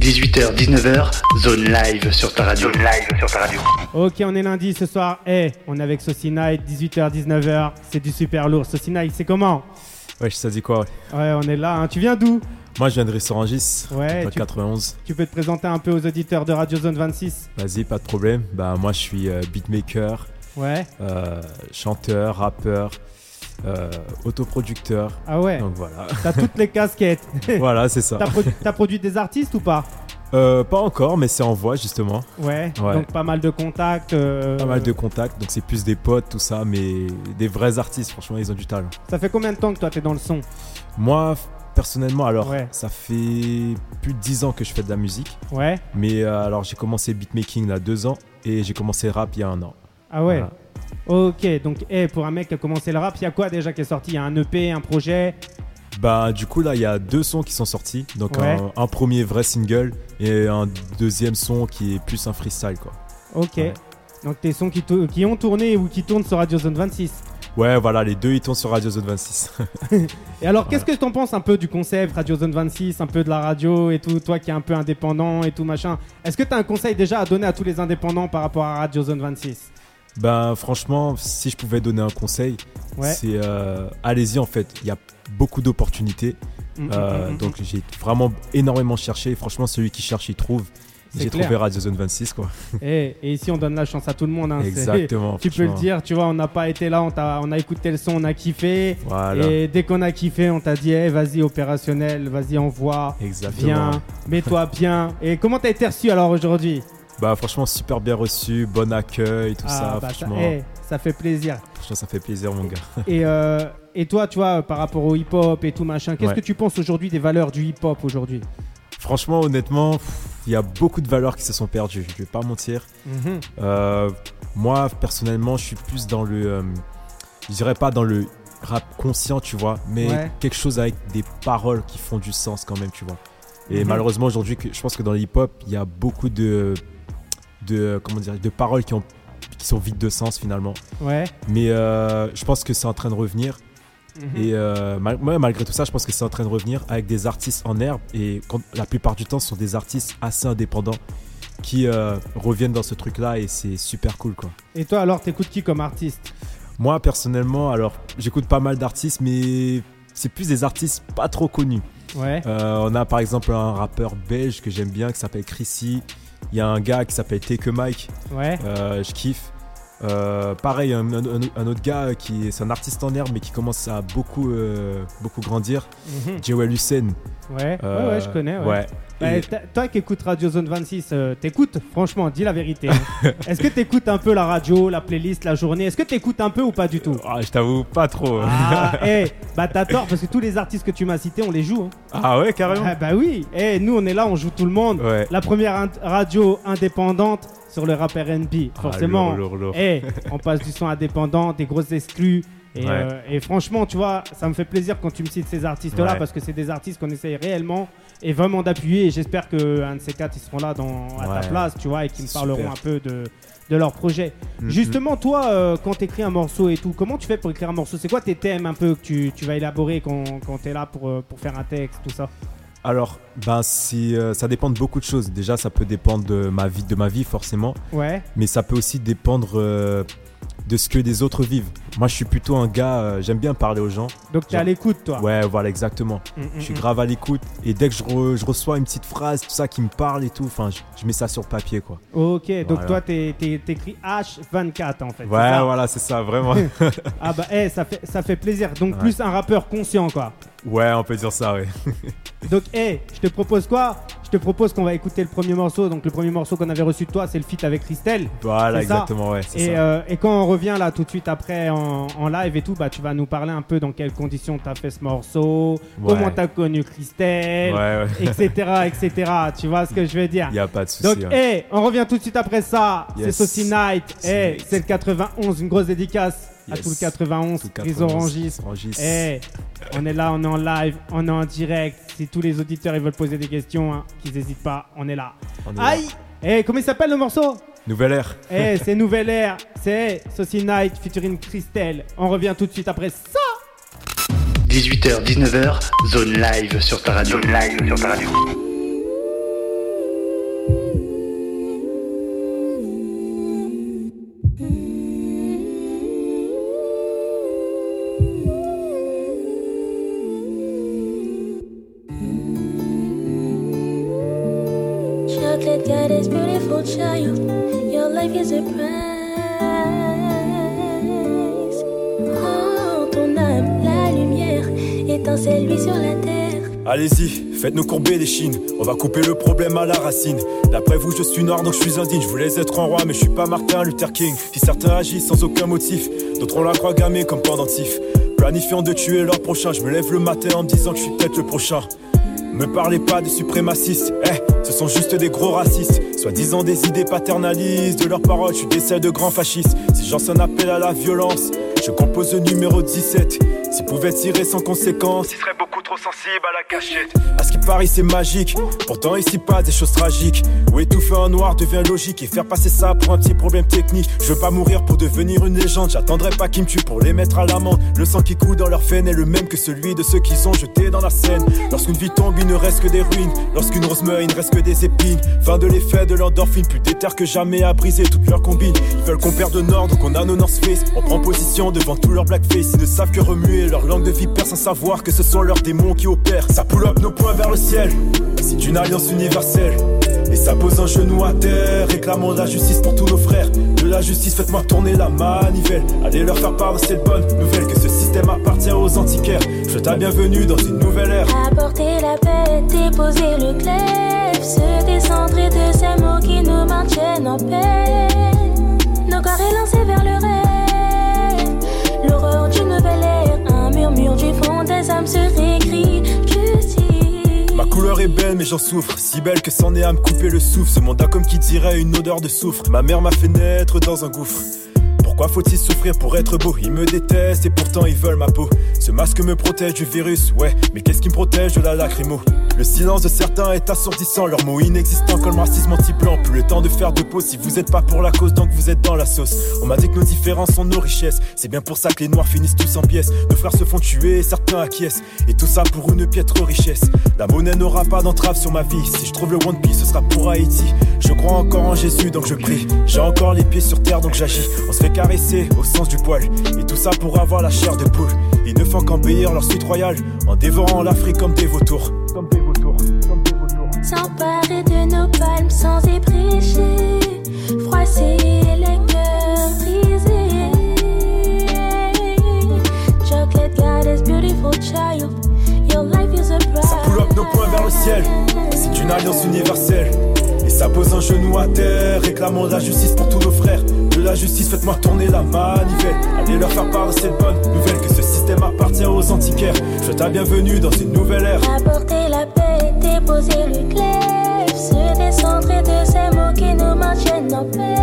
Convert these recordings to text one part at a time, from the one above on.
18h, 19h, zone live sur ta radio. Zone live sur ta radio. Ok, on est lundi ce soir. Eh, on est avec Saucy Night, 18h, 19h. C'est du super lourd. Saucy Night, c'est comment? Ouais, ça dit quoi Ouais, on est là. hein. Tu viens d'où? Moi, je viens de Rissorangis, Ouais, dans tu- 91. Tu peux te présenter un peu aux auditeurs de Radio Zone 26 Vas-y, pas de problème. Bah, moi, je suis euh, beatmaker, Ouais. euh, chanteur, rappeur, euh, autoproducteur. Ah ouais. Donc voilà. T'as toutes les casquettes. voilà, c'est ça. T'as produ- t'as produit des artistes ou pas? Euh, pas encore, mais c'est en voie justement. ouais. Ouais. Donc pas mal de contacts. euh, Pas mal de contacts, donc c'est plus des potes, tout ça, mais des vrais artistes, franchement, ils ont du talent. Ça fait combien de temps que toi t'es dans le son? Moi, personnellement, alors, Ouais. ça fait plus de 10 ans que je fais de la musique. Ouais. Mais euh, alors, j'ai commencé beatmaking il y a 2 ans et j'ai commencé rap il y a un an. Ah ouais. Voilà. Ok, donc eh, pour un mec qui a commencé le rap, il y a quoi déjà qui est sorti? Il y a un EP, un projet? Bah du coup là il y a deux sons qui sont sortis donc Ouais. un, un premier vrai single et un deuxième son qui est plus un freestyle quoi. Ok. Ouais. Donc tes sons qui ont tourné ou qui tournent sur Radio Zone 26. Ouais voilà les deux ils tournent sur Radio Zone 26. Et alors, qu'est-ce que t'en penses un peu du concept Radio Zone 26, un peu de la radio et tout, toi qui es un peu indépendant et tout machin? Est-ce que t'as un conseil déjà à donner à tous les indépendants par rapport à Radio Zone 26 ben franchement si je pouvais donner un conseil Ouais. c'est euh, allez-y en fait il y a beaucoup d'opportunités Mm, mm, Euh, mm, donc j'ai vraiment énormément cherché franchement celui qui cherche il trouve. J'ai trouvé Radio Zone 26 quoi. Eh, et ici, on donne la chance à tout le monde. hein, Exactement. Tu peux le dire, tu vois, on n'a pas été là, on, a écouté le son, on a kiffé. Voilà. Et dès qu'on a kiffé, on t'a dit, eh, vas-y, opérationnel, vas-y, envoie. Exactement. Viens, mets-toi bien. Et comment t'as été reçu alors aujourd'hui? Bah franchement super bien reçu, bon accueil, tout ça. bah, ça, franchement, ça fait plaisir. franchement, ça fait plaisir mon gars. Et, euh, et toi, tu vois, par rapport au hip-hop et tout machin, qu'est-ce Ouais. que tu penses aujourd'hui des valeurs du hip-hop aujourd'hui? Franchement, honnêtement, il y a beaucoup de valeurs qui se sont perdues. Je vais pas mentir. Mhm. Euh, moi, personnellement, je suis plus dans le. euh, je dirais pas dans le rap conscient, tu vois, mais Ouais. quelque chose avec des paroles qui font du sens quand même, tu vois. Et Mhm. malheureusement, aujourd'hui, je pense que dans le hip-hop, il y a beaucoup de. De comment dire, de paroles qui, ont, qui sont vides de sens finalement. Ouais. Mais euh, je pense que c'est en train de revenir. Mhm. Et euh, mal- ouais, malgré tout ça, je pense que c'est en train de revenir avec des artistes en herbe. Et quand, la plupart du temps, ce sont des artistes assez indépendants qui euh, reviennent dans ce truc-là et c'est super cool, quoi. Et toi, alors, t'écoutes qui comme artiste? Moi, personnellement, alors, j'écoute pas mal d'artistes, mais c'est plus des artistes pas trop connus. Ouais. Euh, on a par exemple un rappeur belge que j'aime bien qui s'appelle Chrissy. Il y a un gars qui s'appelle Take Mike. Ouais. Euh, je kiffe. Euh, pareil, un, un- un autre gars qui est, un artiste en herbe mais qui commence à beaucoup, euh, beaucoup grandir. Mhm. Joel Hussein. Ouais. Euh, ouais, ouais, je connais. Ouais. Ouais. Bah, toi qui écoutes Radio Zone 26, euh, t'écoutes Franchement, dis la vérité. hein. Est-ce que t'écoutes un peu la radio, la playlist, la journée? Est-ce que t'écoutes un peu ou pas du tout? Ah, je t'avoue, pas trop. Ah, eh, bah t'as tort parce que tous les artistes que tu m'as cités, on les joue. hein. Ah ouais, carrément. Ah, bah oui. Eh, nous, on est là, on joue tout le monde. Ouais. La première radio indépendante sur le rap R&B. Forcément. lourd, lourd, lourd. Eh, on passe du son indépendant, des grosses exclus. Et, Ouais. euh, et franchement, tu vois, ça me fait plaisir quand tu me cites ces artistes-là Ouais. parce que c'est des artistes qu'on essaye réellement et vraiment d'appuyer. Et j'espère qu'un de ces quatre, ils seront là dans, à ta place, tu vois, et qu'ils me parleront un peu de, de leur projet. Mhm. Justement, toi, euh, quand tu écris un morceau et tout, comment tu fais pour écrire un morceau? C'est quoi tes thèmes un peu que tu, tu vas élaborer quand, quand tu es là pour, euh, pour faire un texte, tout ça? Alors, ben, si, euh, ça dépend de beaucoup de choses. Déjà, ça peut dépendre de ma vie, de ma vie forcément, Ouais. mais ça peut aussi dépendre euh, de ce que les autres vivent. Moi, je suis plutôt un gars, euh, j'aime bien parler aux gens. Donc tu es à l'écoute, toi. Ouais, voilà, exactement. Mm, mm, Je suis mm. grave à l'écoute et dès que je, re- je reçois une petite phrase, tout ça qui me parle et tout, enfin, je, je mets ça sur papier, quoi. Ok, donc toi, t'écris H24 en fait. Ouais, voilà, c'est ça, vraiment. Ah bah, eh, ça, fait, ça fait plaisir. Donc, Ouais. plus un rappeur conscient, quoi. ouais, on peut dire ça, ouais. Donc, eh, je te propose quoi? Je te propose qu'on va écouter le premier morceau. Donc, le premier morceau qu'on avait reçu de toi, c'est le feat avec Christelle. Voilà, exactement, ouais, c'est Et, ça. euh, et quand on revient là tout de suite après en, en live et tout, bah, tu vas nous parler un peu dans quelles conditions tu as fait ce morceau, Ouais. comment tu as connu Christelle, Ouais, ouais. etc., etc. Tu vois ce que je veux dire Il n'y a pas de souci. Donc, hein. eh, on revient tout de suite après ça. C'est. Saucy Night. Night. c'est le 91, une grosse dédicace à Yes. tout le 91, Tout les 91, Orangis. Orangis. Eh, on est là, on est en live, on est en direct. Si tous les auditeurs ils veulent poser des questions, hein, qu'ils n'hésitent pas, on est là. On est là. Aïe Eh, comment il s'appelle le morceau? Nouvelle ère. Eh, c'est Nouvelle Air, c'est Saucy Night featuring Christelle. On revient tout de suite après ça. 18h, 19h, zone live sur ta radio. Zone live sur ta radio. Faites-nous courber les chines. On va couper le problème à la racine. D'après vous, je suis noir donc je suis indigne. Je voulais être un roi, mais je suis pas Martin Luther King. Si certains agissent sans aucun motif, d'autres ont la croix gammée comme pendentif. Planifiant de tuer leur prochain, je me lève le matin en me disant que je suis peut-être le prochain. Me parlez pas des suprémacistes, eh, ce sont juste des gros racistes. Soi-disant des idées paternalistes, de leurs paroles, je suis celles de grands fascistes. Si j'en un appel à la violence, je compose le numéro 17. S'ils pouvaient tirer sans conséquence, trop sensibles à la cachette. À ce qui paraît, c'est magique. Pourtant, ici, pas des choses tragiques. Où étouffer un noir devient logique et faire passer ça pour un petit problème technique. Je veux pas mourir pour devenir une légende. J'attendrai pas qu'ils me tuent pour les mettre à l'amende. Le sang qui coule dans leur veine est le même que celui de ceux qui sont jetés dans la Seine. Lorsqu'une vie tombe, il ne reste que des ruines. Lorsqu'une rose meurt, il ne reste que des épines. Fin de l'effet de l'endorphine, plus déter que jamais à briser toutes leurs combines. Ils veulent qu'on perde de nord, donc on a nos North Face. On prend position devant tous leurs blackface. Ils ne savent que remuer leur langue de vipère sans savoir que ce sont leurs démons qui opèrent. Ça pull up nos poings vers le ciel. C'est une alliance universelle. Et ça pose un genou à terre, réclamant de la justice pour tous nos frères. De la justice, faites-moi tourner la manivelle. Allez leur faire part de cette bonne nouvelle que ce système appartient aux antiquaires. Je ta bienvenue dans une nouvelle ère. Apporter la paix, déposer le glaive, se décentrer de ces mots qui nous maintiennent en paix. Nos corps élancés vers le rêve, du fond des âmes se réécrit. Ma couleur est belle, mais j'en souffre. Si belle que c'en est à me couper le souffle. Ce monde a comme qui dirait une odeur de soufre. Ma mère m'a fait naître dans un gouffre. Pourquoi faut-il souffrir pour être beau? Ils me détestent et pourtant ils veulent ma peau. Ce masque me protège du virus, ouais, mais qu'est-ce qui me protège de la lacrymo? Le silence de certains est assourdissant, leurs mots inexistants comme le racisme anti-blanc. Plus le temps de faire de pause si vous êtes pas pour la cause, donc vous êtes dans la sauce. On m'a dit que nos différences sont nos richesses. C'est bien pour ça que les noirs finissent tous en pièces. Nos frères se font tuer et certains acquiescent. Et tout ça pour une piètre richesse. La monnaie n'aura pas d'entrave sur ma vie. Si je trouve le One Piece, ce sera pour Haïti. Je crois encore en Jésus, donc je prie. J'ai encore les pieds sur terre, donc j'agis. On se fait caresser au sens du poil. Et tout ça pour avoir la chair de poule. Ils ne font qu'embellir leur suite royale en dévorant l'Afrique comme des vautours. Comme des vautours, comme des vautours. S'emparer de nos palmes sans y prêcher, froisser les cœurs brisés. Chocolate goddess, beautiful child, your life is a Ça pull up nos poings vers le ciel. C'est une alliance universelle. Et ça pose un genou à terre, réclamant la justice pour tous nos frères. La justice, faites-moi tourner la manivelle. Allez leur faire part de cette bonne nouvelle que ce système appartient aux antiquaires. Je ta bienvenue dans une nouvelle ère. Apporter la paix, déposer le glaive, se décentrer de ces mots qui nous maintiennent en paix.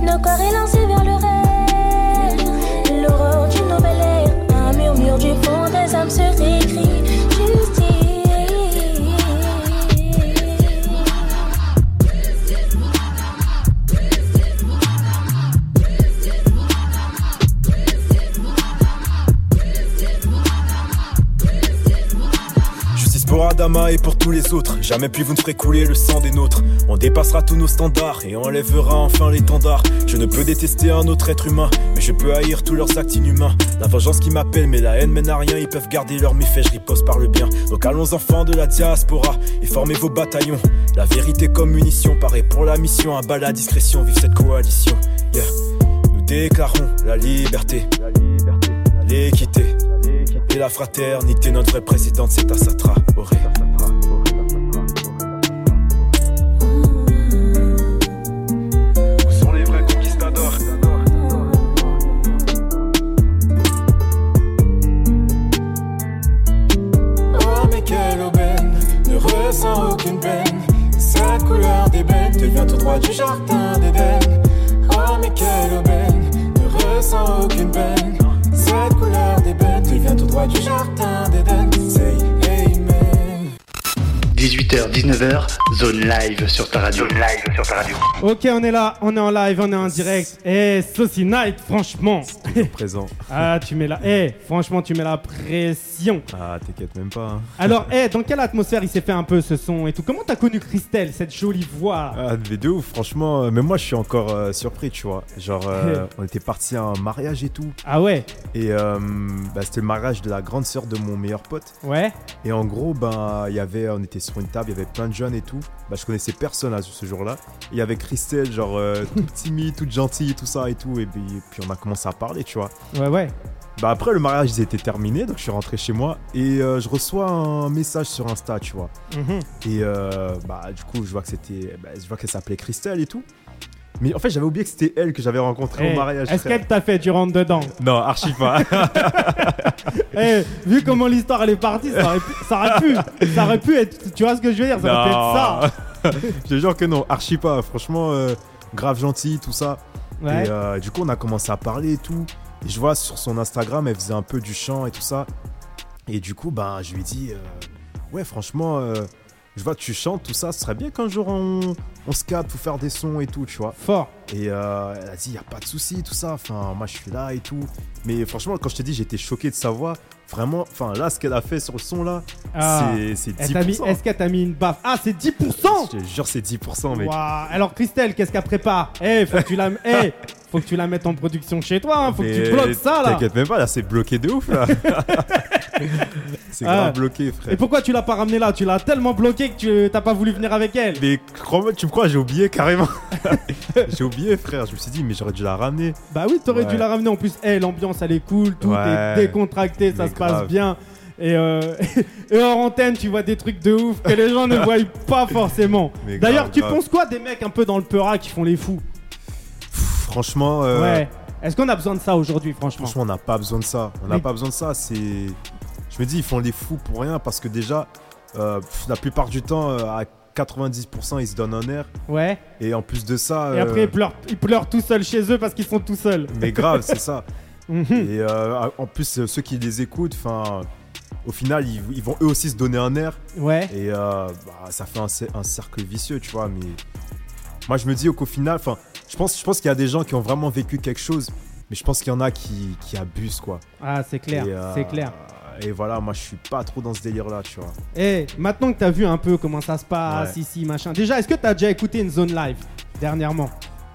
Nos corps élancés vers le rêve, l'aurore d'une nouvelle ère, un murmure du fond des âmes se réécrit. Et pour tous les autres. Jamais plus vous ne ferez couler le sang des nôtres. On dépassera tous nos standards et enlèvera enfin l'étendard. Je ne peux détester un autre être humain, mais je peux haïr tous leurs actes inhumains. La vengeance qui m'appelle, mais la haine mène à rien. Ils peuvent garder leur méfait, je riposte par le bien. Donc allons enfants de la diaspora et formez vos bataillons. La vérité comme munition, pareil pour la mission. Un bal à discrétion, vive cette coalition. Yeah. Nous déclarons la liberté, l'équité et la fraternité. Notre vraie présidente, c'est Assatra Auré. Où sont les vrais conquistadors Oh mais quelle aubaine, ne ressens aucune peine. Cette couleur d'ébène te vient tout droit du jardin d'Éden. Te vient tout 19h, zone live sur ta radio. Zone live sur ta radio. Ok, on est là, on est en live, on est en direct. Eh, Saucy Night, franchement. Présent. ah, tu mets la. Eh, franchement, tu mets la pression. Ah, t'inquiète même pas. hein. Alors, eh, dans quelle atmosphère il s'est fait un peu ce son et tout? Comment t'as connu Christelle, cette jolie voix? Ah, mais de ouf, franchement. euh, Mais moi, je suis encore euh, surpris, tu vois. Genre, euh, on était parti à un mariage et tout. Ah ouais? Et euh, bah, c'était le mariage de la grande sœur de mon meilleur pote. Ouais Et en gros, ben, il y avait, on était sur une une table, il y avait plein de jeunes et tout. Bah, je connaissais personne à ce jour-là. Et il y avait Christelle, genre euh, toute timide, toute gentille, tout ça et tout. Et puis, et puis on a commencé à parler, tu vois. Ouais, ouais. Bah après le mariage il était terminé donc je suis rentré chez moi et euh, je reçois un message sur Insta tu vois Mhm. et euh, bah du coup je vois que c'était bah, je vois qu'elle s'appelait Christelle et tout mais en fait j'avais oublié que c'était elle que j'avais rencontrée Eh, au mariage Est-ce qu'elle t'a fait du rentre dedans? Non archi pas Eh, vu comment l'histoire elle est partie, ça aurait, pu, ça aurait pu, ça aurait pu être, tu vois ce que je veux dire, ça aurait pu être ça. je te jure que non archi pas franchement euh, grave gentil tout ça Ouais. Et euh, du coup, on a commencé à parler et tout. Et je vois sur son Instagram, elle faisait un peu du chant et tout ça. Et du coup, ben, je lui ai dit, euh, ouais, franchement, euh, je vois tu chantes, tout ça. Ce serait bien qu'un jour on, on se capte pour faire des sons et tout, tu vois. Fort. Et euh, elle a dit, y a pas de souci, tout ça. Enfin, moi, je suis là et tout. Mais franchement, quand je t'ai dit, j'étais choqué de sa voix. Vraiment, enfin, là, ce qu'elle a fait sur le son, là, Ah. c'est- c'est Elle t'a mis- 10%. Est-ce qu'elle t'a mis une baffe? Ah, c'est 10% Je te jure, c'est 10%, mec. Alors Christelle, qu'est-ce qu'elle prépare? Eh, faut que tu la, eh, faut que tu la mettes en production chez toi. hein. Faut que tu bloques ça là. T'inquiète même pas, là, c'est bloqué de ouf, là. c'est grave Ah. bloqué, frère. Et pourquoi tu l'as pas ramenée là? Tu l'as tellement bloqué que tu t'as pas voulu venir avec elle. Mais crois-moi, tu me crois, j'ai oublié carrément. j'ai oublié, frère. Je me suis dit, mais j'aurais dû la ramener. Bah oui, t'aurais dû la ramener. En plus, eh, l'ambiance elle est cool, tout Ouais. est décontracté, ça se passe bien. Et, euh, et hors antenne, tu vois des trucs de ouf que les gens ne voient pas forcément. D'ailleurs, tu grave. penses quoi des mecs un peu dans le peura qui font les fous? Franchement, euh, Ouais. Est-ce qu'on a besoin de ça aujourd'hui, franchement franchement, on n'a pas besoin de ça. On n'a Mais- pas besoin de ça. C'est, je me dis, ils font les fous pour rien parce que déjà, euh, la plupart du temps, euh, à 90%, ils se donnent un air. Ouais. Et en plus de ça, Et après, ils pleurent, ils pleurent tout seuls chez eux parce qu'ils sont tout seuls. mais grave, c'est ça. Mhm. Et en plus, ceux qui les écoutent, enfin, au final, ils, ils vont eux aussi se donner un air. Ouais. Et euh, bah, ça fait un, un cercle vicieux, tu vois. Mais moi, je me dis qu'au final, enfin, je pense, je pense qu'il y a des gens qui ont vraiment vécu quelque chose, mais je pense qu'il y en a qui, qui abusent, quoi. Ah, c'est clair, euh, c'est clair. Et voilà, moi, je suis pas trop dans ce délire-là, tu vois. Eh, maintenant que t'as vu un peu comment ça se passe, Ouais. ici, machin. Déjà, est-ce que t'as déjà écouté une zone live dernièrement?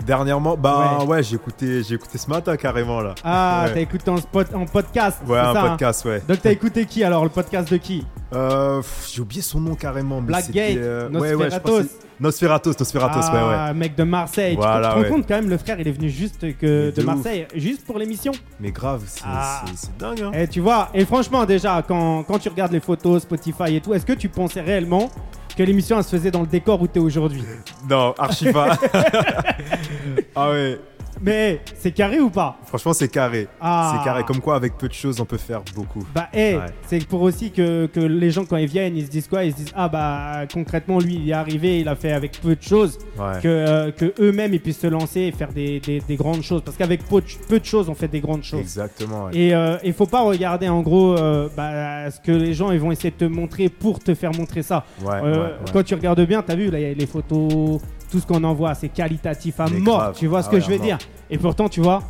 Dernièrement, bah Ouais. ouais, j'ai écouté, j'ai écouté ce matin carrément là. Ah, Ouais. t'as écouté en, spot, en podcast Ouais, un ça, hein podcast, ouais. Donc t'as écouté qui alors Le podcast de qui? Euh, j'ai oublié son nom carrément. Blackgate, euh, ouais, ouais, je crois Nosferatos. Nosferatos, Nosferatos, ouais, ouais. Ah, mec de Marseille. Tu- Voilà, tu te rends ouais. compte quand même, le frère, il est venu juste que de. Marseille, juste pour l'émission. Mais grave, c'est Ah. dingue, hein. Et tu vois, et franchement, déjà, quand, quand tu regardes les photos, Spotify et tout, est-ce que tu pensais réellement que l'émission elle se faisait dans le décor où t'es aujourd'hui Non, archi pas. ah ouais, Mais c'est carré ou pas franchement, c'est carré. Ah. C'est carré. Comme quoi, avec peu de choses, on peut faire beaucoup. Bah, eh, Ouais. c'est pour aussi que, que les gens, quand ils viennent, ils se disent quoi? Ils se disent, ah bah, concrètement, lui, il est arrivé, il a fait avec peu de choses, Ouais. que, euh, que eux-mêmes, ils puissent se lancer et faire des, des- des grandes choses. Parce qu'avec peu, de- peu de choses, on fait des grandes choses. Exactement, ouais. Et euh, il faut pas regarder en gros euh, bah, ce que les gens ils vont essayer de te montrer pour te faire montrer ça. Quand tu regardes bien, t'as vu là, il y a les photos, tout ce qu'on envoie, c'est qualitatif à Mais mort. grave. Tu vois ce Ah que ouais, je veux dire Et pourtant, tu vois,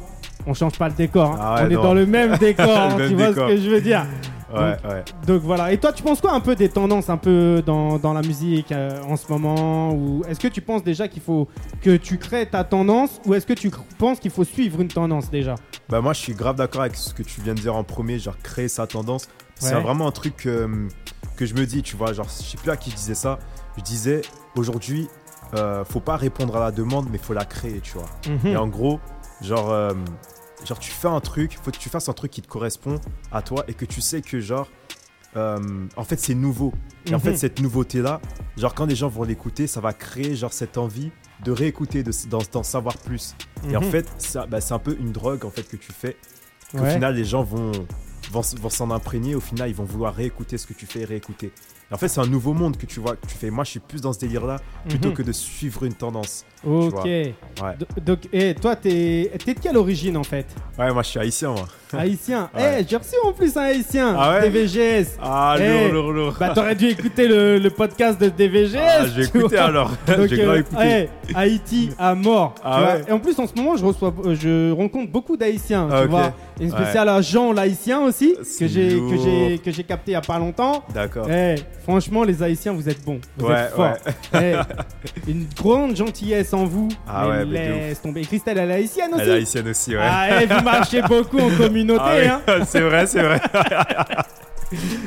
on change pas le décor. hein. Ah ouais, on est dans le même décor. hein, Le même tu vois décor. ce que je veux dire Ouais, ouais. Donc voilà. Et toi, tu penses quoi un peu des tendances un peu dans, dans la musique euh, en ce moment Ou est-ce que tu penses déjà qu'il faut que tu crées ta tendance ou est-ce que tu penses qu'il faut suivre une tendance déjà? Bah moi je suis grave d'accord avec ce que tu viens de dire en premier, genre créer sa tendance. C'est vraiment un truc euh, que je me dis, tu vois, genre je sais plus à qui je disais ça. Je disais aujourd'hui, euh, faut pas répondre à la demande, mais faut la créer, tu vois. Mhm. Et en gros, genre, euh, genre tu fais un truc, faut que tu fasses un truc qui te correspond à toi et que tu sais que genre, euh, en fait c'est nouveau. Et en Mhm. fait cette nouveauté là, genre quand les gens vont l'écouter, ça va créer genre cette envie de réécouter, de- d'en d'en savoir plus. Et en Mhm. fait, bah, c'est un peu une drogue en fait que tu fais. Ouais. final, les gens vont, vont, vont s'en imprégner. Au final, ils vont vouloir réécouter ce que tu fais et réécouter. Et en fait, c'est un nouveau monde que tu vois, que tu fais. Moi, je suis plus dans ce délire-là plutôt Mhm. que de suivre une tendance. Ok. vois. Ouais. Do- Donc, et toi, t'es t'es de quelle origine en fait? Ouais, moi, je suis haïtien, moi. Haïtien. Eh, Ouais. j'ai reçu en plus un haïtien. Ah ouais? DVGS. Ah, Eh, lourd, lourd, lourd. Bah, t'aurais dû écouter le, le podcast de DVGS. Ah, j'ai tu écouté vois. alors. J'ai euh, écouté. eh, Haïti à mort. tu Ah vois. ouais? Et en plus, en ce moment, je reçois, euh, je rencontre beaucoup d'Haïtiens. Ah, tu ok. vois. Une spéciale à Jean l'Haïtien aussi, que j'ai capté il y a pas longtemps. D'accord. Eh, franchement, les Haïtiens, vous êtes bons. Vous Ouais, êtes forts. Eh, une grande gentillesse en vous. Ah mais ouais, mais laisse tomber. Et Christelle, elle est haïtienne aussi. Elle est haïtienne aussi, ouais. Ah, eh, vous marchez beaucoup en communauté, Ah hein. c'est vrai, c'est vrai.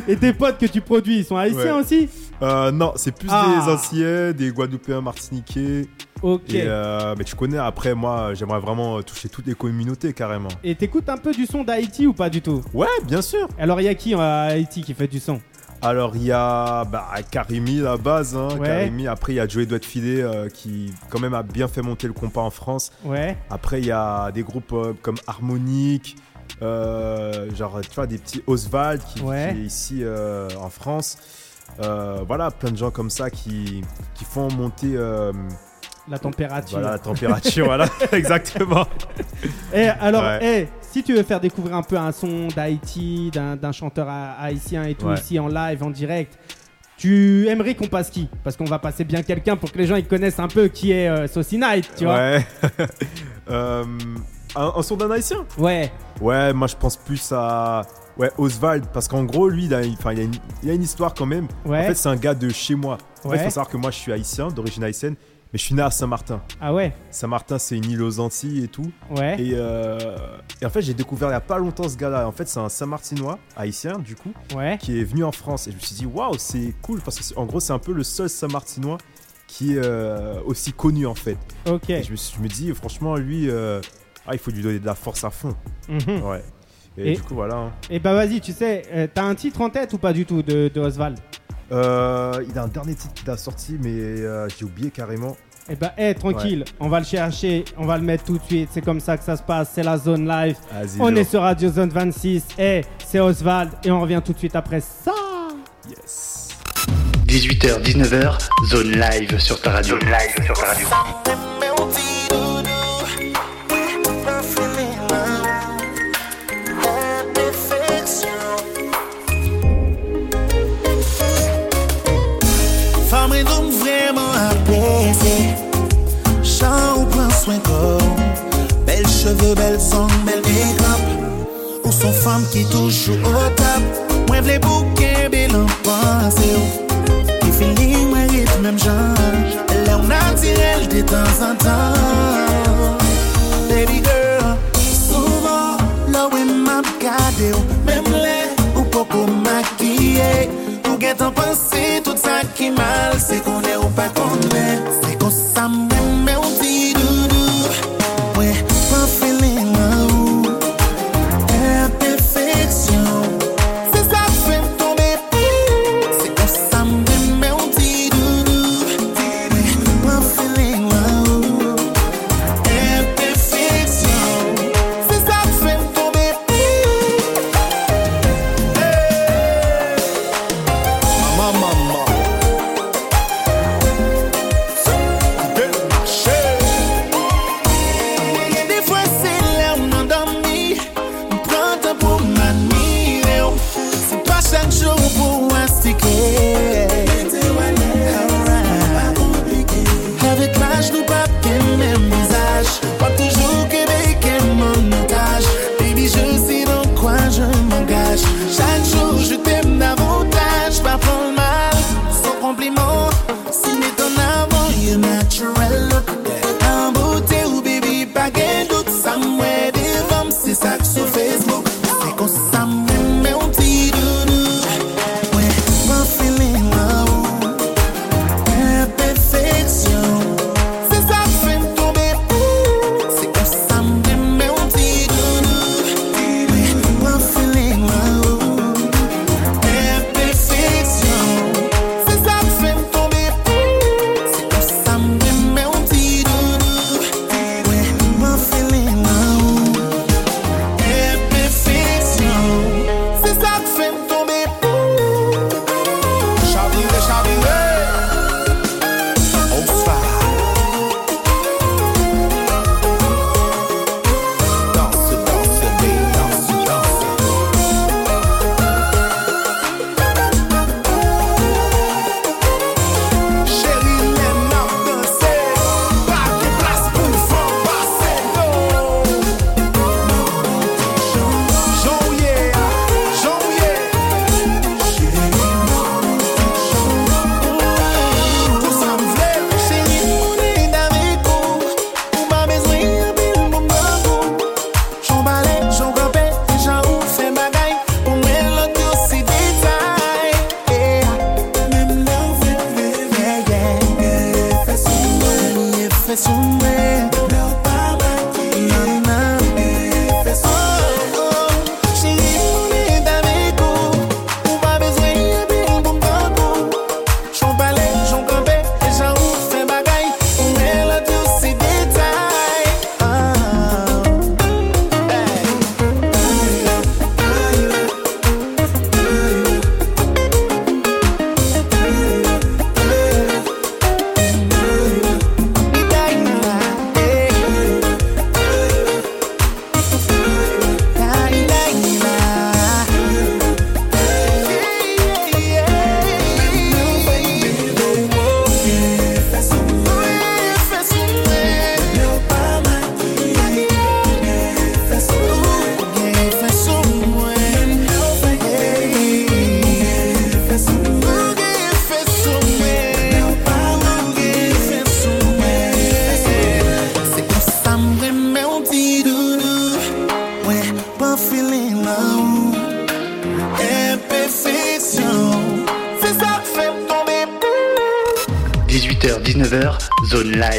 Et tes potes que tu produis, ils sont haïtiens Ouais. aussi Euh, non, c'est plus Ah. des anciens, des Guadeloupéens, Martiniquais. Ok. Et euh, mais tu connais, après, moi, j'aimerais vraiment toucher toutes les communautés carrément. Et t'écoutes un peu du son d'Haïti ou pas du tout? Ouais, bien sûr. Alors il y a qui à Haïti qui fait du son? Alors, il y a bah, Karimi, la base. Hein, Ouais. Karimi. Après, il y a Joey Doit Filet euh, qui, quand même, a bien fait monter le compas en France. Ouais. Après, il y a des groupes euh, comme Harmonique, euh, genre, tu vois, des petits Oswald qui, Ouais. qui est ici en France. Voilà, plein de gens comme ça qui, qui font monter La température. voilà, la température. voilà, exactement. Eh, alors, Ouais. eh, si tu veux faire découvrir un peu un son d'Haïti, d'un chanteur ha- haïtien et tout Ouais. ici en live, en direct, tu aimerais qu'on passe qui? Parce qu'on va passer bien quelqu'un pour que les gens ils connaissent un peu qui est euh, Saucy Night, tu vois Ouais. Euh, un, un son d'un haïtien? Ouais. Ouais, moi je pense plus à ouais, Oswald, parce qu'en gros, lui, il a, il, a une, il a une histoire quand même. Ouais. En fait, c'est un gars de chez moi. En fait, il faut savoir que moi, je suis haïtien, d'origine haïtienne, mais je suis né à Saint-Martin. Ah ouais Saint-Martin, c'est une île aux Antilles et tout. Ouais. Et, euh, et en fait, j'ai découvert il y a pas longtemps ce gars-là. En fait, c'est un Saint-Martinois, haïtien, du coup, Ouais. qui est venu en France. Et je me suis dit, waouh, c'est cool, parce que en gros, c'est un peu le seul Saint-Martinois qui est euh, aussi connu, en fait. Ok. Et je me, suis- je me dis, franchement, lui, euh, ah, il faut lui donner de la force à fond. Mhm. Ouais. Et, Et- du coup, voilà. hein. Et bah vas-y, tu sais, t'as un titre en tête ou pas du tout de, de Oswald? Euh, il a un dernier titre qu'il a sorti, mais euh, j'ai oublié carrément. Eh bah, eh, tranquille, on va le chercher, on va le mettre tout de suite. C'est comme ça que ça se passe, c'est la zone live. On Joe. est sur Radio Zone 26. Eh, c'est Oswald et on revient tout de suite après ça. Yes. 18h, 19h, zone live sur ta radio. Zone live sur ta radio. Fam re dom vreman apese Chan ou pran swen kon Bel cheve, bel son, bel make-up. Ou son fam ki toujou o tap Mwen vle bouke bel an panse Ki feeling mwen rit mwen jan. Lè ou nan tirel de tan san tan gen tan panse Tout sa ki mal Se konen ou pa konen Se kon sa mwen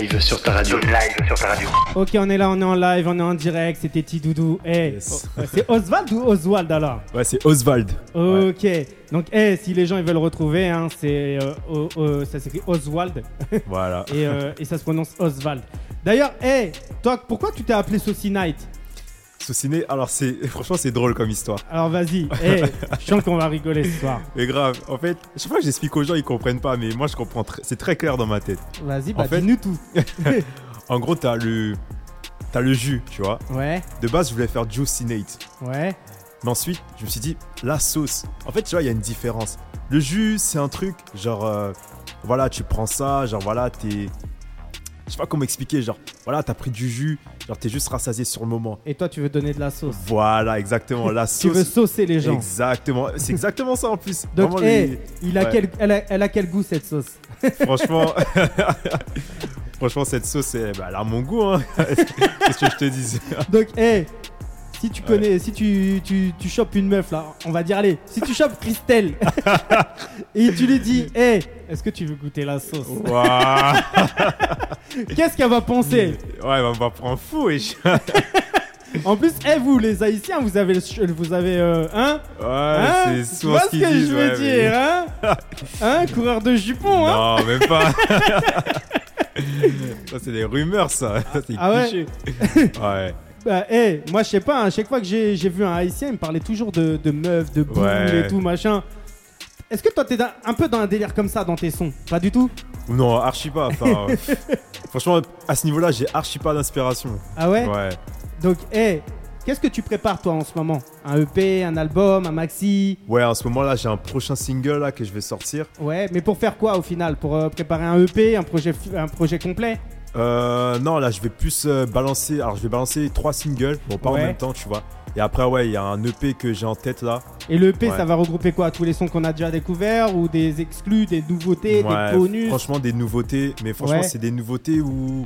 live sur ta radio. Zone live sur ta radio. Ok, on est là, on est en live, on est en direct, c'était Tidoudou. Eh, Yes. oh, c'est Oswald ou Oswald alors? Ouais, c'est Oswald. Ouais. Ok, donc eh, si les gens ils veulent retrouver, hein, c'est euh, oh, oh, ça s'écrit Oswald Voilà. et, euh, et ça se prononce Oswald. D'ailleurs, eh, toi, pourquoi tu t'es appelé Saucy Night? Sauciné, alors c'est franchement c'est drôle comme histoire. Alors vas-y, eh, je sens qu'on va rigoler ce soir. Mais grave, en fait, chaque fois que j'explique aux gens, ils comprennent pas, mais moi je comprends. tr- C'est très clair dans ma tête. Vas-y, bah En fait- dis-nous tout. En gros, t'as le, t'as le jus, tu vois. Ouais, De base, je voulais faire juicinate, ouais, mais ensuite, je me suis dit la sauce. En fait, tu vois, il y a une différence. Le jus, c'est un truc genre, euh, voilà, tu prends ça, genre voilà, t'es, je sais pas comment expliquer, genre voilà, t'as pris du jus, genre t'es juste rassasié sur le moment. et toi tu veux donner de la sauce. Voilà, exactement, la Tu veux sauce. saucer les gens. Exactement, c'est exactement ça en plus. Donc, Vraiment, eh, les- il a Ouais. quel, elle, a, elle a quel goût cette sauce? Franchement, franchement, cette sauce, elle, bah, elle a mon goût. Hein. Qu'est-ce que je te dis? Donc, eh, si tu connais, si tu, tu, tu chopes une meuf là, on va dire, allez, si tu chopes Christelle et tu lui dis, eh, est-ce que tu veux goûter la sauce? Waouh. Qu'est-ce qu'elle va penser? Ouais, on va prendre fou. wesh. En plus, eh, vous les Haïtiens, vous avez, vous avez, euh, hein, Ouais, hein? c'est souvent ce que disent. je veux ouais, mais- dire, hein? Hein, coureur de jupons, hein? Non, même pas. ça, c'est des rumeurs, ça. Ça, c'est Ah ouais? Ouais. Bah, eh, moi, je sais pas, à chaque fois que j'ai vu un Haïtien, il me parlait toujours de, de meufs, de boules Ouais. et tout, machin. Est-ce que toi, t'es un peu dans un délire comme ça dans tes sons? Pas du tout? Non, archi pas. enfin, euh, franchement, à ce niveau-là, j'ai archi pas d'inspiration. Ah ouais, Ouais. Donc, eh, qu'est-ce que tu prépares toi en ce moment? Un EP, un album, un maxi? Ouais, en ce moment-là, j'ai un prochain single là que je vais sortir. Ouais, mais pour faire quoi au final? Pour euh, préparer un EP, un projet, f- un projet complet? Euh, non, là, je vais plus euh, balancer. Alors, je vais balancer trois singles. Bon, pas Ouais. en même temps, tu vois. Et après, ouais, il y a un EP que j'ai en tête là. Et le EP, Ouais. ça va regrouper quoi? Tous les sons qu'on a déjà découverts ou des exclus, des nouveautés, Ouais, des bonus? Franchement, des nouveautés. Mais franchement, c'est des nouveautés où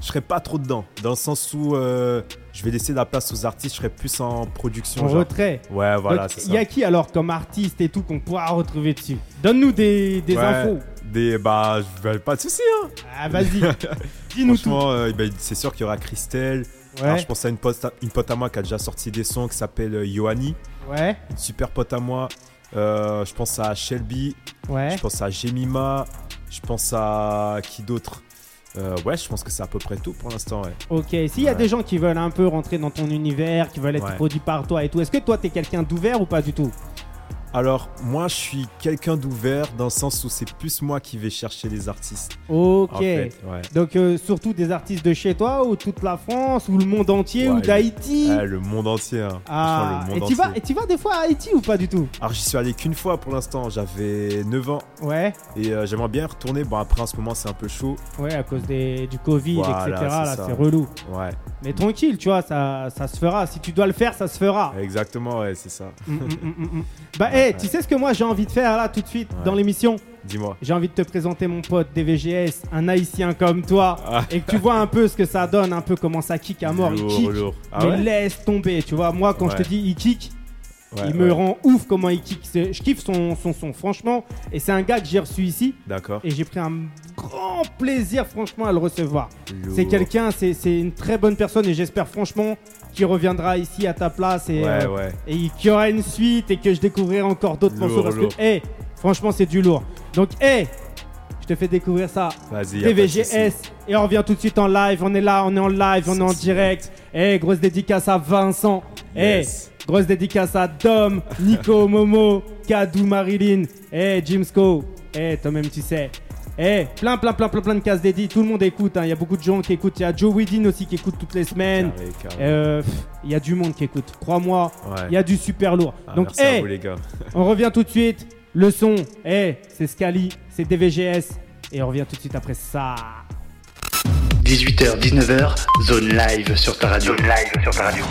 je serais pas trop dedans. Dans le sens où euh, je vais laisser la place aux artistes. Je serais plus en production. En genre. retrait Ouais, voilà, il y a qui alors comme artiste et tout qu'on pourra retrouver dessus? Donne-nous des, infos. Des, bah, pas de soucis. Hein. Ah, vas-y, dis-nous tout. Franchement, euh, bah, c'est sûr qu'il y aura Christelle. Ouais, Alors, je pense à une pote, à une pote à moi qui a déjà sorti des sons qui s'appelle euh, Yohani. ouais, Une super pote à moi. Euh, je pense à Shelby. ouais. Je pense à Jemima. Je pense à qui d'autre? Euh, Ouais, je pense que c'est à peu près tout pour l'instant. Ouais. Ok, s'il y a des gens qui veulent un peu rentrer dans ton univers, qui veulent être Ouais. produits par toi et tout, est-ce que toi t'es quelqu'un d'ouvert ou pas du tout? Alors, moi, je suis quelqu'un d'ouvert dans le sens où c'est plus moi qui vais chercher les artistes. Ok. En fait, ouais. Donc euh, surtout des artistes de chez toi ou toute la France ou le monde entier Ouais, ou d'Haïti Ouais, le monde entier. hein. Ah, et tu vas tu vas des fois à Haïti ou pas du tout? Alors, j'y suis allé qu'une fois pour l'instant. J'avais 9 ans Ouais, et euh, j'aimerais bien retourner. Bon, après, en ce moment, c'est un peu chaud. ouais, à cause des, du Covid, Voilà, etc. c'est Là, c'est relou. Ouais, Mais tranquille, tu vois, ça, ça se fera. Si tu dois le faire, ça se fera. exactement, ouais, c'est ça. Mm, mm, mm. Bah, hey, tu sais ce que moi j'ai envie de faire là tout de suite dans l'émission? Dis-moi. J'ai envie de te présenter mon pote DVGS, un haïtien comme toi, Ah. et que tu vois un peu ce que ça donne, un peu comment ça kick à mort. il Lourd, kick, lourd. Ah mais ouais? laisse tomber, tu vois. Moi, quand je te dis il kick, Ouais, il me rend ouf comment il kick. Je kiffe son, son son, franchement. Et c'est un gars que j'ai reçu ici, D'accord. et j'ai pris un grand plaisir, franchement, à le recevoir. Lourd. C'est quelqu'un, c'est c'est une très bonne personne et j'espère franchement qu'il reviendra ici à ta place et, Ouais, euh, ouais. et qu'il y aura une suite et que je découvrirai encore d'autres morceaux parce lourd. que, hey, franchement, c'est du lourd. Donc, hey, je te fais découvrir ça. Vas-y, TVGS et on revient tout de suite en live. On est là, on est en live, on est en direct. Hey, grosse dédicace à Vincent. Hey, Yes. grosse dédicace à Dom, Nico, Momo, Kadou, Marilyn. Hey, Jimsco. Hey, toi-même, tu sais. Hey, plein, plein, plein, plein, plein de cases dédiées. Tout le monde écoute. hein. Il y a beaucoup de gens qui écoutent. Il y a Joe Widin aussi qui écoute toutes les semaines. Euh, Il y a du monde qui écoute. Crois-moi, Ouais. il y a du super lourd. Ah, Donc, merci à hey, vous, les gars. on revient tout de suite. Le son, hey, c'est Scali, c'est DVGS. Et on revient tout de suite après ça. 18h, 19h, zone live sur ta radio. Zone live sur ta radio.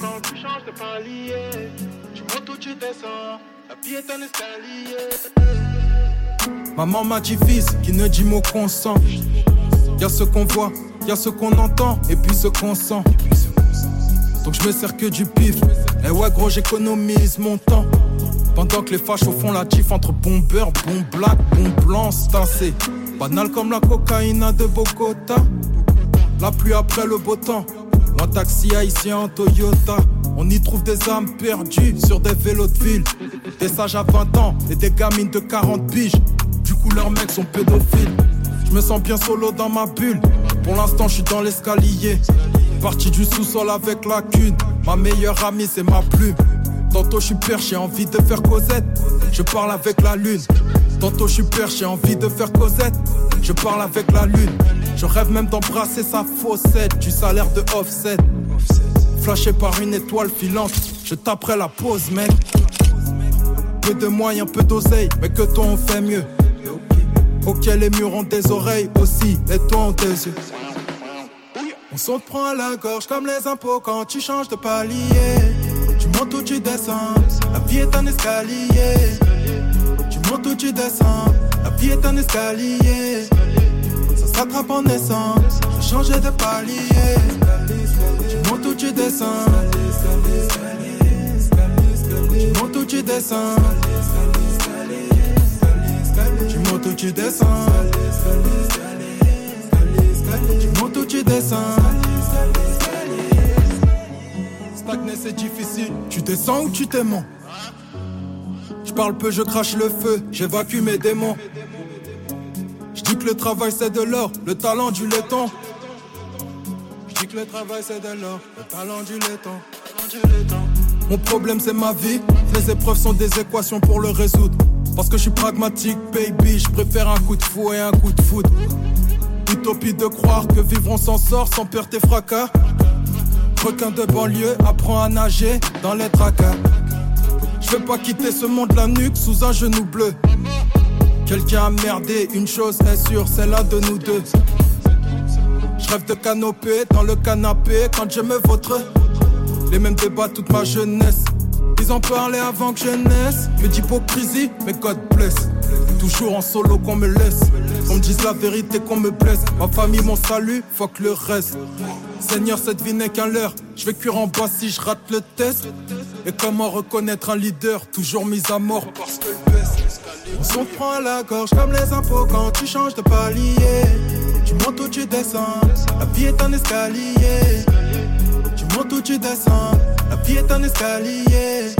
Tu changes de palier, tu montes ou tu descends, la vie est un escalier. Maman m'a dit qui ne dit mot consent. Y'a ce qu'on voit, y'a ce qu'on entend, et puis ce qu'on sent. Donc je me sers que du pif. Et ouais gros j'économise mon temps. Pendant que les fachos font la tif entre bon beurre, bon black, bon blanc, c'est banal comme la cocaïne de Bogota. La pluie après le beau temps. En taxi haïtien en Toyota. On y trouve des âmes perdues sur des vélos de ville. Des sages à 20 ans et des gamines de 40 piges. Du coup, leurs mecs sont pédophiles. Je me sens bien solo dans ma bulle. Pour l'instant, je suis dans l'escalier. Parti du sous-sol avec la cune. Ma meilleure amie, c'est ma plume. Tantôt, je suis père, j'ai envie de faire Cosette. Je parle avec la lune. Tantôt, je suis j'ai envie de faire Cosette. Je parle avec la lune. Je rêve même d'embrasser sa faussette. Du salaire de offset. Flashé par une étoile filante. Je taperai la pause, mec. Peu de moyens, peu d'oseille. Mais que toi, on fait mieux. Ok, les murs ont des oreilles aussi. Et toi, ont des yeux. On s'en prend à la gorge comme les impôts quand tu changes de palier. Tu montes ou tu descends, la vie est un escalier. Montes ou tu descends, la vie est un escalier. Ça s'attrape en naissant, je changeais de palier. Tu montes ou tu descends, tu montes ou tu descends. Tu montes ou tu descends. Tu montes ou tu descends. Stagner c'est difficile. Tu descends ou tu t'aimants Je parle peu, je crache le feu, j'évacue mes démons. Je dis que le travail c'est de l'or, le talent du laiton. Je dis que le travail c'est de l'or, le talent du laiton. Mon problème c'est ma vie, les épreuves sont des équations pour le résoudre. Parce que je suis pragmatique, baby, je préfère un coup de fou et un coup de foudre. Utopie de croire que vivre on s'en sort sans perte et fracas. Requin de banlieue apprend à nager dans les tracas. Je veux pas quitter ce monde la nuque sous un genou bleu. Quelqu'un a merdé, une chose est sûre, c'est l'un de nous deux. Je rêve de canopée dans le canapé quand je me vautre. Les mêmes débats toute ma jeunesse. Ils en parlaient avant que je naisse. Que d'hypocrisie, mais God bless. Toujours en solo qu'on me laisse. Qu'on me dise la vérité, qu'on me blesse. Ma famille, mon salut, fuck le reste. Seigneur, cette vie n'est qu'un leurre. Je vais cuire en bas si je rate le test. Et comment reconnaître un leader toujours mis à mort parce que On s'en prend à la gorge comme les impôts quand tu changes de palier. Tu montes ou tu descends, la vie est un escalier. Tu montes ou tu descends, la vie est un escalier.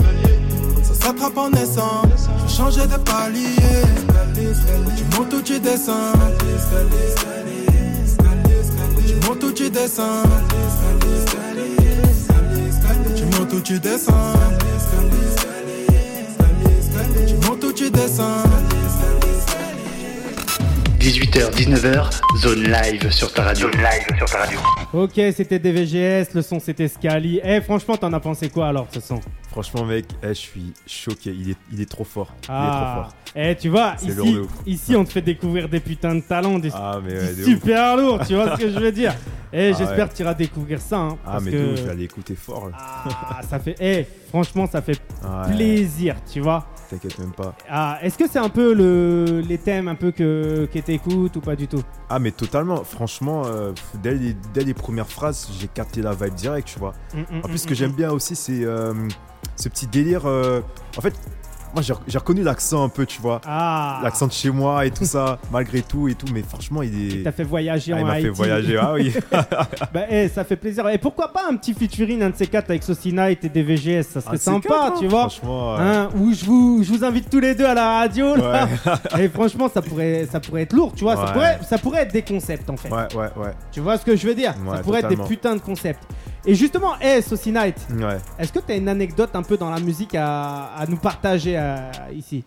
Ça s'attrape en naissant, je changer de palier. Tu montes ou tu descends, tu montes ou tu descends. Tu montes ou tu descends. Tu montes ou tu descends. 18h, 19h, zone live sur ta radio. Zone live sur ta radio. Ok, c'était DVGS, le son c'était Scali. Eh, franchement, t'en as pensé quoi alors ce son? Franchement, mec, eh, je suis choqué. Il est, il est trop fort. Il est trop Ah, fort. eh, tu vois, lourd ici, on te fait découvrir des putains de talents, des Ah, mais ouais, de ouf. super lourds, tu vois ce que je veux dire Eh, Ah, j'espère ouais. que tu iras découvrir ça. hein, Ah, parce mais que... je vais aller écouter fort. là. Ah, ça fait. Eh, franchement, ça fait Ouais, plaisir, tu vois. T'inquiète même pas. Ah, est-ce que c'est un peu le, les thèmes un peu que, que t'écoutes ou pas du tout? Ah, mais totalement. Franchement, euh, dès, les, dès les premières phrases, j'ai capté la vibe direct, tu vois. Mm, mm, En plus, ce mm, que mm, j'aime bien aussi, c'est. euh, ce petit délire. euh, en fait, moi j'ai reconnu l'accent un peu, tu vois. Ah L'accent de chez moi et tout ça, malgré tout et tout. Mais franchement, il est. T'as fait voyager Ah, il en m'a Haïti. fait voyager. Ah oui. Bah, eh, ça fait plaisir. Et pourquoi pas un petit featuring, un de ces quatre avec Night et DVGS Ça serait Ah, sympa, quatre, hein. tu vois. Franchement. euh, Hein, où je vous, je vous invite tous les deux à la radio. Là. Et franchement, ça pourrait, ça pourrait être lourd, tu vois. Ça, Ouais. pourrait, ça pourrait être des concepts en fait. Ouais, ouais, ouais. Tu vois ce que je veux dire? Ça pourrait être des putains de concepts. Et justement, hey, Saucy Night, Ouais. est-ce que tu as une anecdote un peu dans la musique à, à nous partager euh, ici?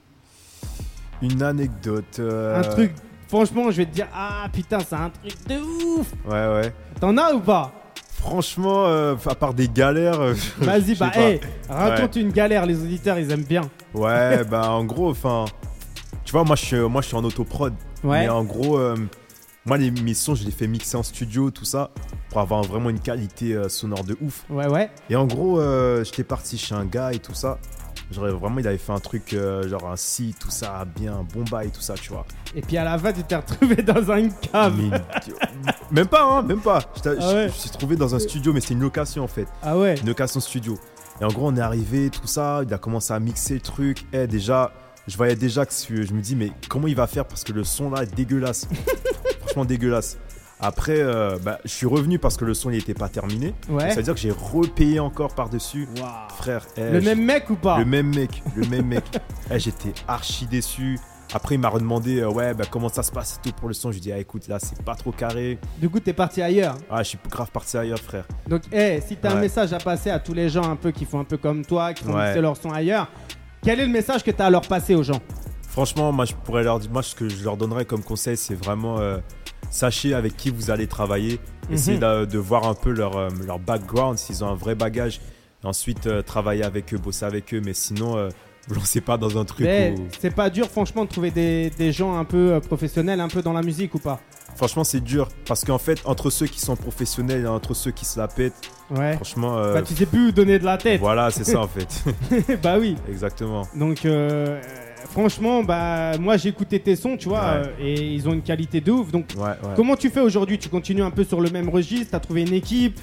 Une anecdote. euh, Un truc, franchement, je vais te dire, ah putain, c'est un truc de ouf. Ouais, ouais. T'en as ou pas? Franchement, euh, à part des galères. euh, Vas-y, bah, hey, raconte une galère, les auditeurs, ils aiment bien. Ouais, bah en gros, enfin. Tu vois, moi je, suis, moi je suis en autoprod. Ouais. Mais en gros, euh, moi les, mes sons, je les fais mixer en studio, tout ça, pour avoir vraiment une qualité euh, sonore de ouf. Ouais, ouais. Et en gros, euh, j'étais parti chez un gars et tout ça. Genre, vraiment, il avait fait un truc, euh, genre un si, tout ça, bien, bon bail, tout ça, tu vois. Et puis à la fin, tu t'es retrouvé dans une cave. Mais- même pas, hein, même pas. Ah ouais. Je je suis trouvé dans un studio, mais c'était une location en fait. Ah ouais Une location studio. Et en gros, on est arrivé, tout ça, il a commencé à mixer le truc. Et déjà, je voyais déjà que je me dis, mais comment il va faire? Parce que le son là est dégueulasse. Dégueulasse. Après, euh, bah, je suis revenu parce que le son il était pas terminé. Ouais. Ça veut dire que j'ai repayé encore par-dessus. Frère, eh, Le même mec ou pas le même mec, le même mec. Eh, J'étais archi déçu. Après, il m'a redemandé, euh, ouais, bah, comment ça se passe et tout pour le son. Je lui dis, ah, écoute, là, c'est pas trop carré. Du coup, t'es parti ailleurs. Ah, je suis grave parti ailleurs, frère. Donc, hey, si t'as un Ouais. message à passer à tous les gens un peu qui font un peu comme toi, qui font Ouais. leur son ailleurs, quel est le message que t'as à leur passer aux gens? Franchement, moi, je pourrais leur dire, moi, ce que je leur donnerais comme conseil, c'est vraiment, euh, sachez avec qui vous allez travailler. Essayez Mhm. de, de voir un peu leur, euh, leur background, s'ils ont un vrai bagage. Ensuite, euh, travailler avec eux, bosser avec eux. Mais sinon, euh, vous lancez pas dans un truc où... c'est pas dur, franchement, de trouver des, des gens un peu euh, professionnels, un peu dans la musique ou pas? Franchement, c'est dur. Parce qu'en fait, entre ceux qui sont professionnels et entre ceux qui se la pètent, Ouais. franchement, euh, Bah, tu sais plus où donner de la tête. voilà, c'est ça en fait. bah oui. Exactement. Donc, franchement, bah, moi j'ai écouté tes sons, tu vois, Ouais. euh, et ils ont une qualité de ouf. Donc, Ouais, ouais. comment tu fais aujourd'hui? Tu continues un peu sur le même registre? T'as trouvé une équipe?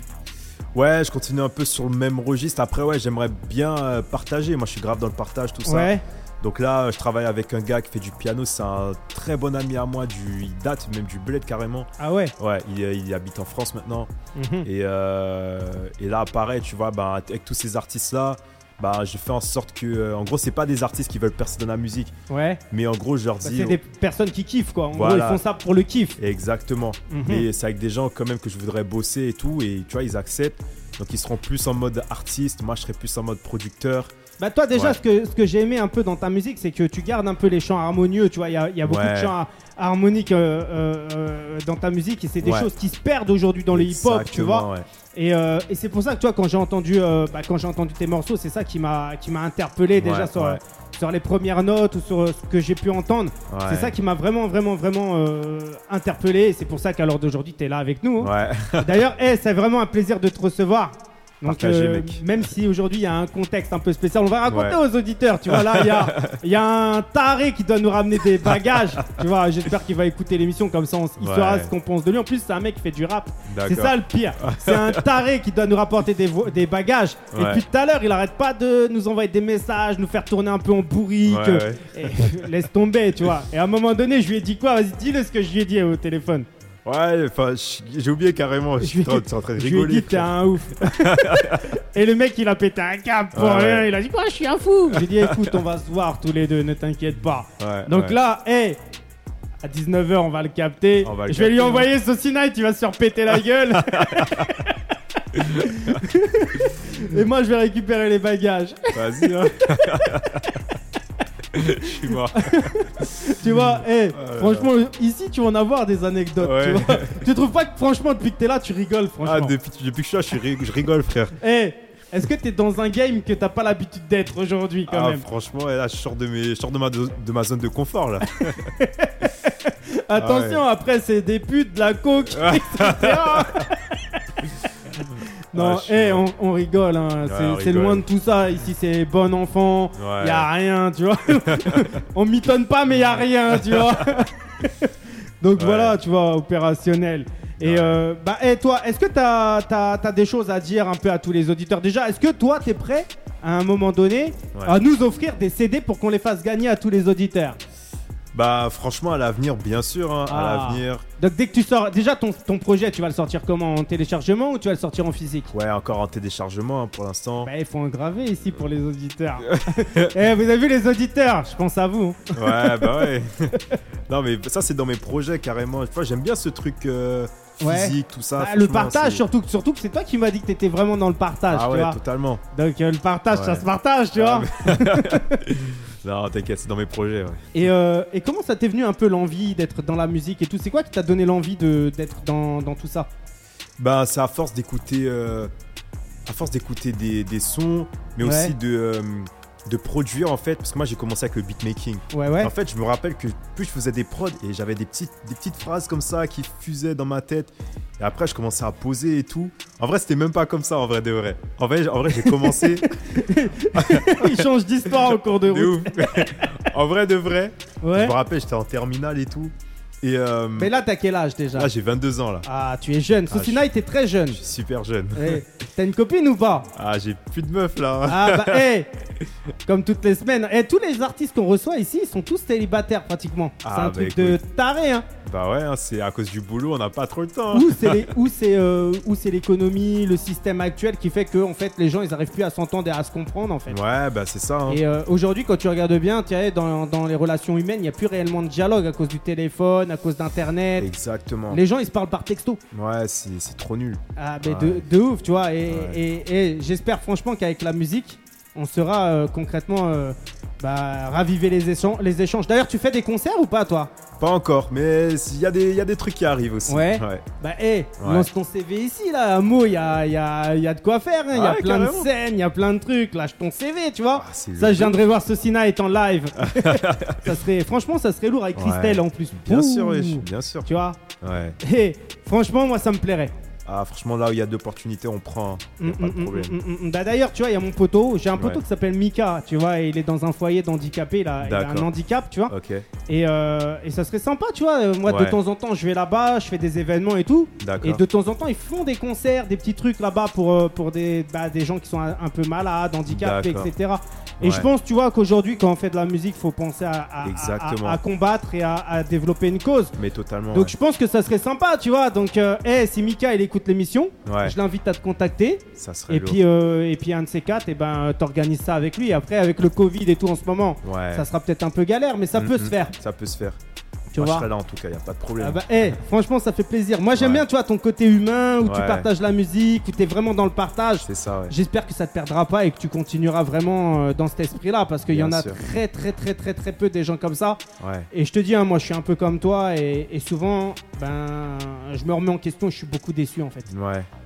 Ouais, je continue un peu sur le même registre. Après, ouais, j'aimerais bien euh, partager. Moi, je suis grave dans le partage, tout ça. Donc là, je travaille avec un gars qui fait du piano. C'est un très bon ami à moi. Du, il date même du bled carrément. Ah ouais? Ouais, il, il habite en France maintenant. Mhm. Et, euh, et là, pareil, tu vois, bah, avec tous ces artistes-là, bah, je fais en sorte que. euh, en gros, c'est pas des artistes qui veulent percer dans la musique. Ouais. Mais en gros, je leur Bah, dis. c'est des personnes qui kiffent quoi. En Voilà. gros, ils font ça pour le kiff. Exactement. Mhm. Mais c'est avec des gens quand même que je voudrais bosser et tout. Et tu vois, ils acceptent. Donc ils seront plus en mode artiste. Moi, je serai plus en mode producteur. Bah toi déjà Ouais. ce que, ce que j'ai aimé un peu dans ta musique c'est que tu gardes un peu les chants harmonieux, tu vois, il y a, y a beaucoup Ouais. de chants har- harmoniques euh, euh, euh, dans ta musique et c'est des Ouais. choses qui se perdent aujourd'hui dans le hip-hop, tu vois. Et, euh, et c'est pour ça que toi quand j'ai entendu euh, bah, quand j'ai entendu tes morceaux, c'est ça qui m'a qui m'a interpellé déjà sur ouais. sur les premières notes ou sur ce que j'ai pu entendre. Ouais. C'est ça qui m'a vraiment vraiment vraiment euh, interpellé et c'est pour ça qu'à l'heure d'aujourd'hui tu es là avec nous. hein. Ouais. D'ailleurs, hey, c'est vraiment un plaisir de te recevoir. Donc, euh, même si aujourd'hui il y a un contexte un peu spécial, on va raconter Ouais. aux auditeurs. Tu vois, là, il y a, il y a un taré qui doit nous ramener des bagages. tu vois, j'espère qu'il va écouter l'émission comme ça, on, il Ouais. saura ce qu'on pense de lui. En plus, c'est un mec qui fait du rap. C'est ça le pire. C'est un taré qui doit nous rapporter des, bagages. Et depuis tout à l'heure, il arrête pas de nous envoyer des messages, nous faire tourner un peu en bourrique. Et, laisse tomber, tu vois. Et à un moment donné, je lui ai dit quoi? Vas-y, dis-le ce que je lui ai dit au téléphone. Ouais, enfin, j'ai oublié carrément. Je Je suis en train de Je lui ai dit, rigoler. t'es un ouf. Et le mec, il a pété un câble pour Ouais, rien. ouais. Il a dit, quoi, je suis un fou. J'ai dit, écoute, on va se voir tous les deux, ne t'inquiète pas. Ouais, Donc ouais. là, hé, à 19h, on va le capter. On va le je vais lui envoyer Saucy Night, il va se faire péter la gueule. Et moi, je vais récupérer les bagages. Vas-y, hein. Je suis mort. Tu vois, hé, là franchement, ici, tu vas en avoir des anecdotes. Ouais. Tu, vois tu trouves pas que, franchement, depuis que t'es là, tu rigoles, franchement. Ah, depuis, depuis que je suis là, je, suis ri- je rigole, frère. Eh, est-ce que t'es dans un game que t'as pas l'habitude d'être aujourd'hui, quand Ah, même? franchement, et là, je sors de, mes, je sors de, ma, de ma zone de confort, là. Attention, Ah après c'est des putes, de la coke, etc. non, mort. on, on rigole, hein. c'est loin de tout ça. Ici, c'est bon enfant, Ouais. y a rien, tu vois. on mitonne pas, mais y a rien, tu vois. Donc Ouais. voilà, tu vois, opérationnel. Et Ouais. euh, bah, eh, toi, est-ce que t'as as, des choses à dire un peu à tous les auditeurs? Déjà, est-ce que toi, t'es prêt à un moment donné, Ouais. à nous offrir des CD pour qu'on les fasse gagner à tous les auditeurs? Bah, franchement, à l'avenir, bien sûr. hein, Ah. À l'avenir. Donc dès que tu sors, déjà ton, ton projet, tu vas le sortir comment En téléchargement ou tu vas le sortir en physique? Ouais, encore en téléchargement hein, pour l'instant. Bah, il faut engraver ici pour les auditeurs. Eh, vous avez vu les auditeurs? Je pense à vous. Ouais, bah ouais. non, mais ça, c'est dans mes projets carrément. Vois, j'aime bien ce truc euh, Ouais. physique, tout ça. Bah, le franchement, partage, c'est- surtout, surtout que c'est toi qui m'as dit que t'étais vraiment dans le partage, Ah tu ouais, vois. totalement. Donc euh, le partage, ça Ouais. se partage, tu Ah, vois. Non, t'inquiète, c'est dans mes projets. Ouais. Et, euh, et comment ça t'est venu un peu l'envie d'être dans la musique et tout? C'est quoi qui t'a donné l'envie d'être dans, dans tout ça? Bah, c'est à force d'écouter, euh, à force d'écouter des, des sons, mais Ouais. aussi de, euh, de produire en fait. Parce que moi, j'ai commencé avec le beatmaking. Ouais, ouais. En fait, je me rappelle que plus je faisais des prods et j'avais des petites, des petites phrases comme ça qui fusaient dans ma tête. Et après, je commençais à poser et tout. En vrai, c'était même pas comme ça, en vrai de vrai. En vrai, en vrai j'ai commencé. Il change d'histoire au cours de de route. ouf. en vrai de vrai. Ouais. Je me rappelle, j'étais en terminale et tout. Et euh, Mais là, t'as quel âge déjà? Là, j'ai 22 ans là. Ah, tu es jeune. Ah, Sofina, t'es très jeune. Je suis super jeune. Eh, T'as une copine ou pas? Ah, j'ai plus de meufs là. Ah bah, eh Comme toutes les semaines. Eh, tous les artistes qu'on reçoit ici, ils sont tous célibataires pratiquement. c'est Ah, un bah, truc de taré, hein. Bah ouais, hein, c'est à cause du boulot, on n'a pas trop le temps. Ou c'est les- ou c'est euh, ou c'est l'économie, le système actuel qui fait que en fait les gens ils arrivent plus à s'entendre et à se comprendre en fait. Ouais, bah c'est ça. hein. Et euh, aujourd'hui, quand tu regardes bien, dans, dans les relations humaines, il n'y a plus réellement de dialogue à cause du téléphone, à cause d'internet. Exactement. Les gens ils se parlent par texto. Ouais, c'est c'est trop nul. Ah, mais Ouais. de, de ouf, tu vois. Et, Ouais. et- et j'espère franchement qu'avec la musique, on sera euh, concrètement euh, bah, raviver les, échanges. les échanges. D'ailleurs, tu fais des concerts ou pas, toi? Pas encore, mais il y, a des- il y a des trucs qui arrivent aussi. Ouais. Bah, hé, Ouais. lance ton CV ici, là. Meaux, il y a, il y, a, il y a de quoi faire. hein. Il y a Ouais, plein carrément. de scènes, il y a plein de trucs. Lâche ton CV, tu vois. Ah, ça, je viendrai voir Socina étant live. ça serait, franchement, ça serait lourd avec Ouais. Christelle en plus. Bien Ouh. sûr, wesh, bien sûr. Tu vois Ouais. Hé, franchement, moi, ça me plairait. Ah, franchement, là où il y a d'opportunités, on prend. Il Mm, a pas de mm, problème. mm, mm, mm. Bah, D'ailleurs, tu vois, il y a mon poteau. J'ai un poteau Ouais. qui s'appelle Mika, tu vois, et il est dans un foyer d'handicapé. Il, a- il a un handicap, tu vois. Et, euh, et ça serait sympa, tu vois. Euh, Moi, de temps en temps, je vais là-bas, je fais des événements et tout. Et de temps en temps, ils font des concerts, des petits trucs là-bas pour, euh, pour des, bah, des gens qui sont un, un peu malades, handicapés, etc. Et Ouais. je pense, tu vois, qu'aujourd'hui, quand on fait de la musique, faut penser à, à- à- Exactement. à- à combattre et à, développer une cause. Mais totalement. Donc je pense que ça serait sympa, tu vois. Donc, euh, hey, si Mika il écoute l'émission, Ouais, je l'invite à te contacter. ça serait Et lourd. puis, euh, et puis un de ces quatre, et ben, t'organises ça avec lui. Après, avec le Covid et tout en ce moment, Ouais. ça sera peut-être un peu galère, mais ça Mm, peut mm. se faire. Ça peut se faire. Tu Moi, je vois. serai là en tout cas, il a pas de problème. Ah bah, hey, franchement, ça fait plaisir. Moi, j'aime Ouais. bien, tu vois, ton côté humain où tu partages la musique, où tu es vraiment dans le partage. C'est ça, ouais. J'espère que ça te perdra pas et que tu continueras vraiment euh, dans cet esprit-là parce qu'il y en a sûr. très, très, très, très, très peu des gens comme ça. Et je te dis, hein, moi, je suis un peu comme toi et, et souvent, ben, je me remets en question je suis beaucoup déçu en fait.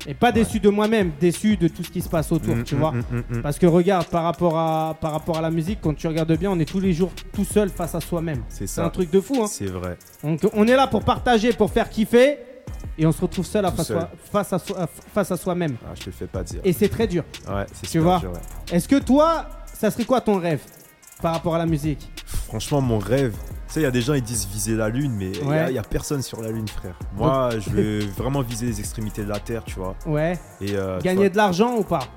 Et pas déçu de moi-même, déçu de tout ce qui se passe autour, Mm, tu vois. mm, mm. Parce que regarde, par rapport, à, par rapport à la musique, quand tu regardes bien, on est tous les jours tout seul face à soi-même. C'est C'est un ça. truc de fou. Hein. C'est vrai. Donc on est là pour partager, pour faire kiffer, et on se retrouve seul à face, seul. face à, soi- face à soi-même. Ah, je te le fais pas dire. Et c'est très dur. Ouais, c'est Tu vois ouais. Est-ce que toi, ça serait quoi ton rêve par rapport à la musique Franchement, mon rêve. Tu sais, il y a des gens ils disent viser la lune, mais il y a- Ouais. personne sur la lune, frère. Moi, je veux vraiment viser les extrémités de la terre, tu vois. Ouais. Et euh, Gagner vois, de l'argent ou pas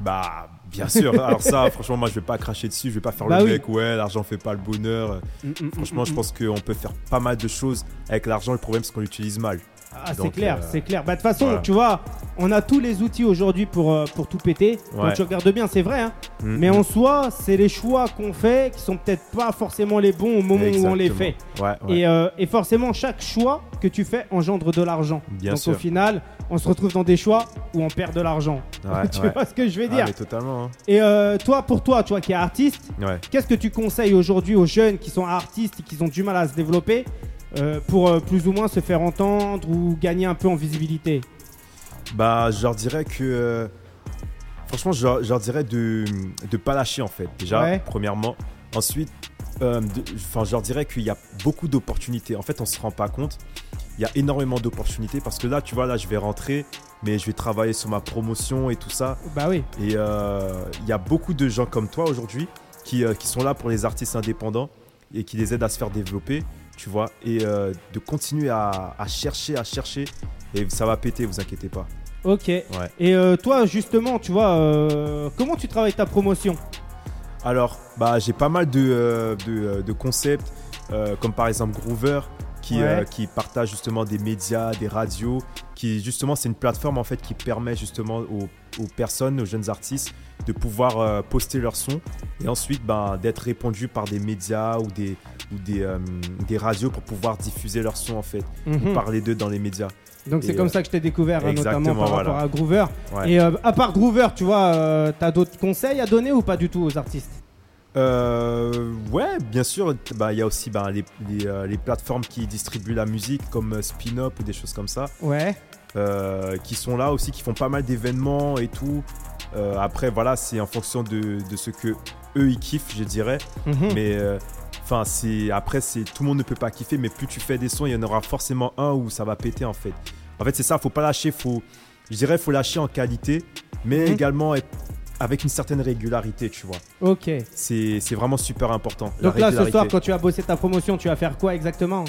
Bah, bien sûr. Alors ça, franchement, moi, je vais pas cracher dessus. Je vais pas faire Bah le oui. mec. Ouais, l'argent fait pas le bonheur. Mm, mm, Franchement, mm, je mm. pense qu'on peut faire pas mal de choses avec l'argent. Le problème, c'est qu'on l'utilise mal. Ah, c'est clair, euh, c'est clair. Bah, de toute façon, voilà. tu vois, on a tous les outils aujourd'hui pour, euh, pour tout péter. Quand Ouais. tu regardes bien, c'est vrai. hein. Mm, Mais mm. en soi, c'est les choix qu'on fait qui sont peut-être pas forcément les bons au moment où on les fait. Exactement. Ouais, ouais. Et, euh, et forcément, chaque choix que tu fais engendre de l'argent. Donc sûr. au final, on se retrouve dans des choix où on perd de l'argent. Tu vois ce que je vais Ah, dire? totalement. hein. Et euh, toi, pour toi, toi qui es artiste, qu'est-ce que tu conseilles aujourd'hui aux jeunes qui sont artistes et qui ont du mal à se développer? Euh, pour euh, plus ou moins se faire entendre ou gagner un peu en visibilité Bah, je leur dirais que. euh, franchement, je leur, je leur dirais de ne pas lâcher, en fait. Déjà, Ouais. premièrement. Ensuite, euh, de- enfin, je leur dirais qu'il y a beaucoup d'opportunités. En fait, on se rend pas compte. Il y a énormément d'opportunités parce que là, tu vois, là, je vais rentrer, mais je vais travailler sur ma promotion et tout ça. Bah oui. Et euh, il y a beaucoup de gens comme toi aujourd'hui qui, euh, qui sont là pour les artistes indépendants et qui les aident à se faire développer, tu vois, et euh, de continuer à, à chercher, à chercher. Et ça va péter, vous inquiétez pas. Ok. Ouais. Et euh, toi, justement, tu vois, euh, comment tu travailles ta promotion? Alors, bah, j'ai pas mal de, de, de concepts, comme par exemple Groover, qui, Ouais. qui partage justement des médias, des radios, qui justement, c'est une plateforme en fait qui permet justement aux, aux personnes, aux jeunes artistes, de pouvoir euh, poster leur son et ensuite ben, d'être répondus par des médias ou des, ou des, euh, des radios pour pouvoir diffuser leur son en fait, Mhm. ou parler d'eux dans les médias. Donc c'est comme euh, ça que je t'ai découvert, hein, notamment par rapport à Groover. Ouais. Et à part Groover, tu vois, t'as d'autres conseils à donner ou pas du tout aux artistes? Euh, ouais, bien sûr. Bah, Il y a aussi bah, les, les, euh, les plateformes qui distribuent la musique comme euh, Spin-Up ou des choses comme ça, Ouais. Euh, qui sont là aussi, qui font pas mal d'événements et tout. Euh, après, voilà, c'est en fonction de, de ce que eux ils kiffent, je dirais. Mhm. Mais euh, enfin, c'est après, c'est tout le monde ne peut pas kiffer, mais plus tu fais des sons, il y en aura forcément un où ça va péter en fait. En fait, c'est ça. Faut pas lâcher. Faut, je dirais, faut lâcher en qualité, mais Mhm. également être avec une certaine régularité, tu vois. Ok. C'est vraiment super important. Donc là, ce soir, quand tu vas bosser ta promotion, tu vas faire quoi exactement?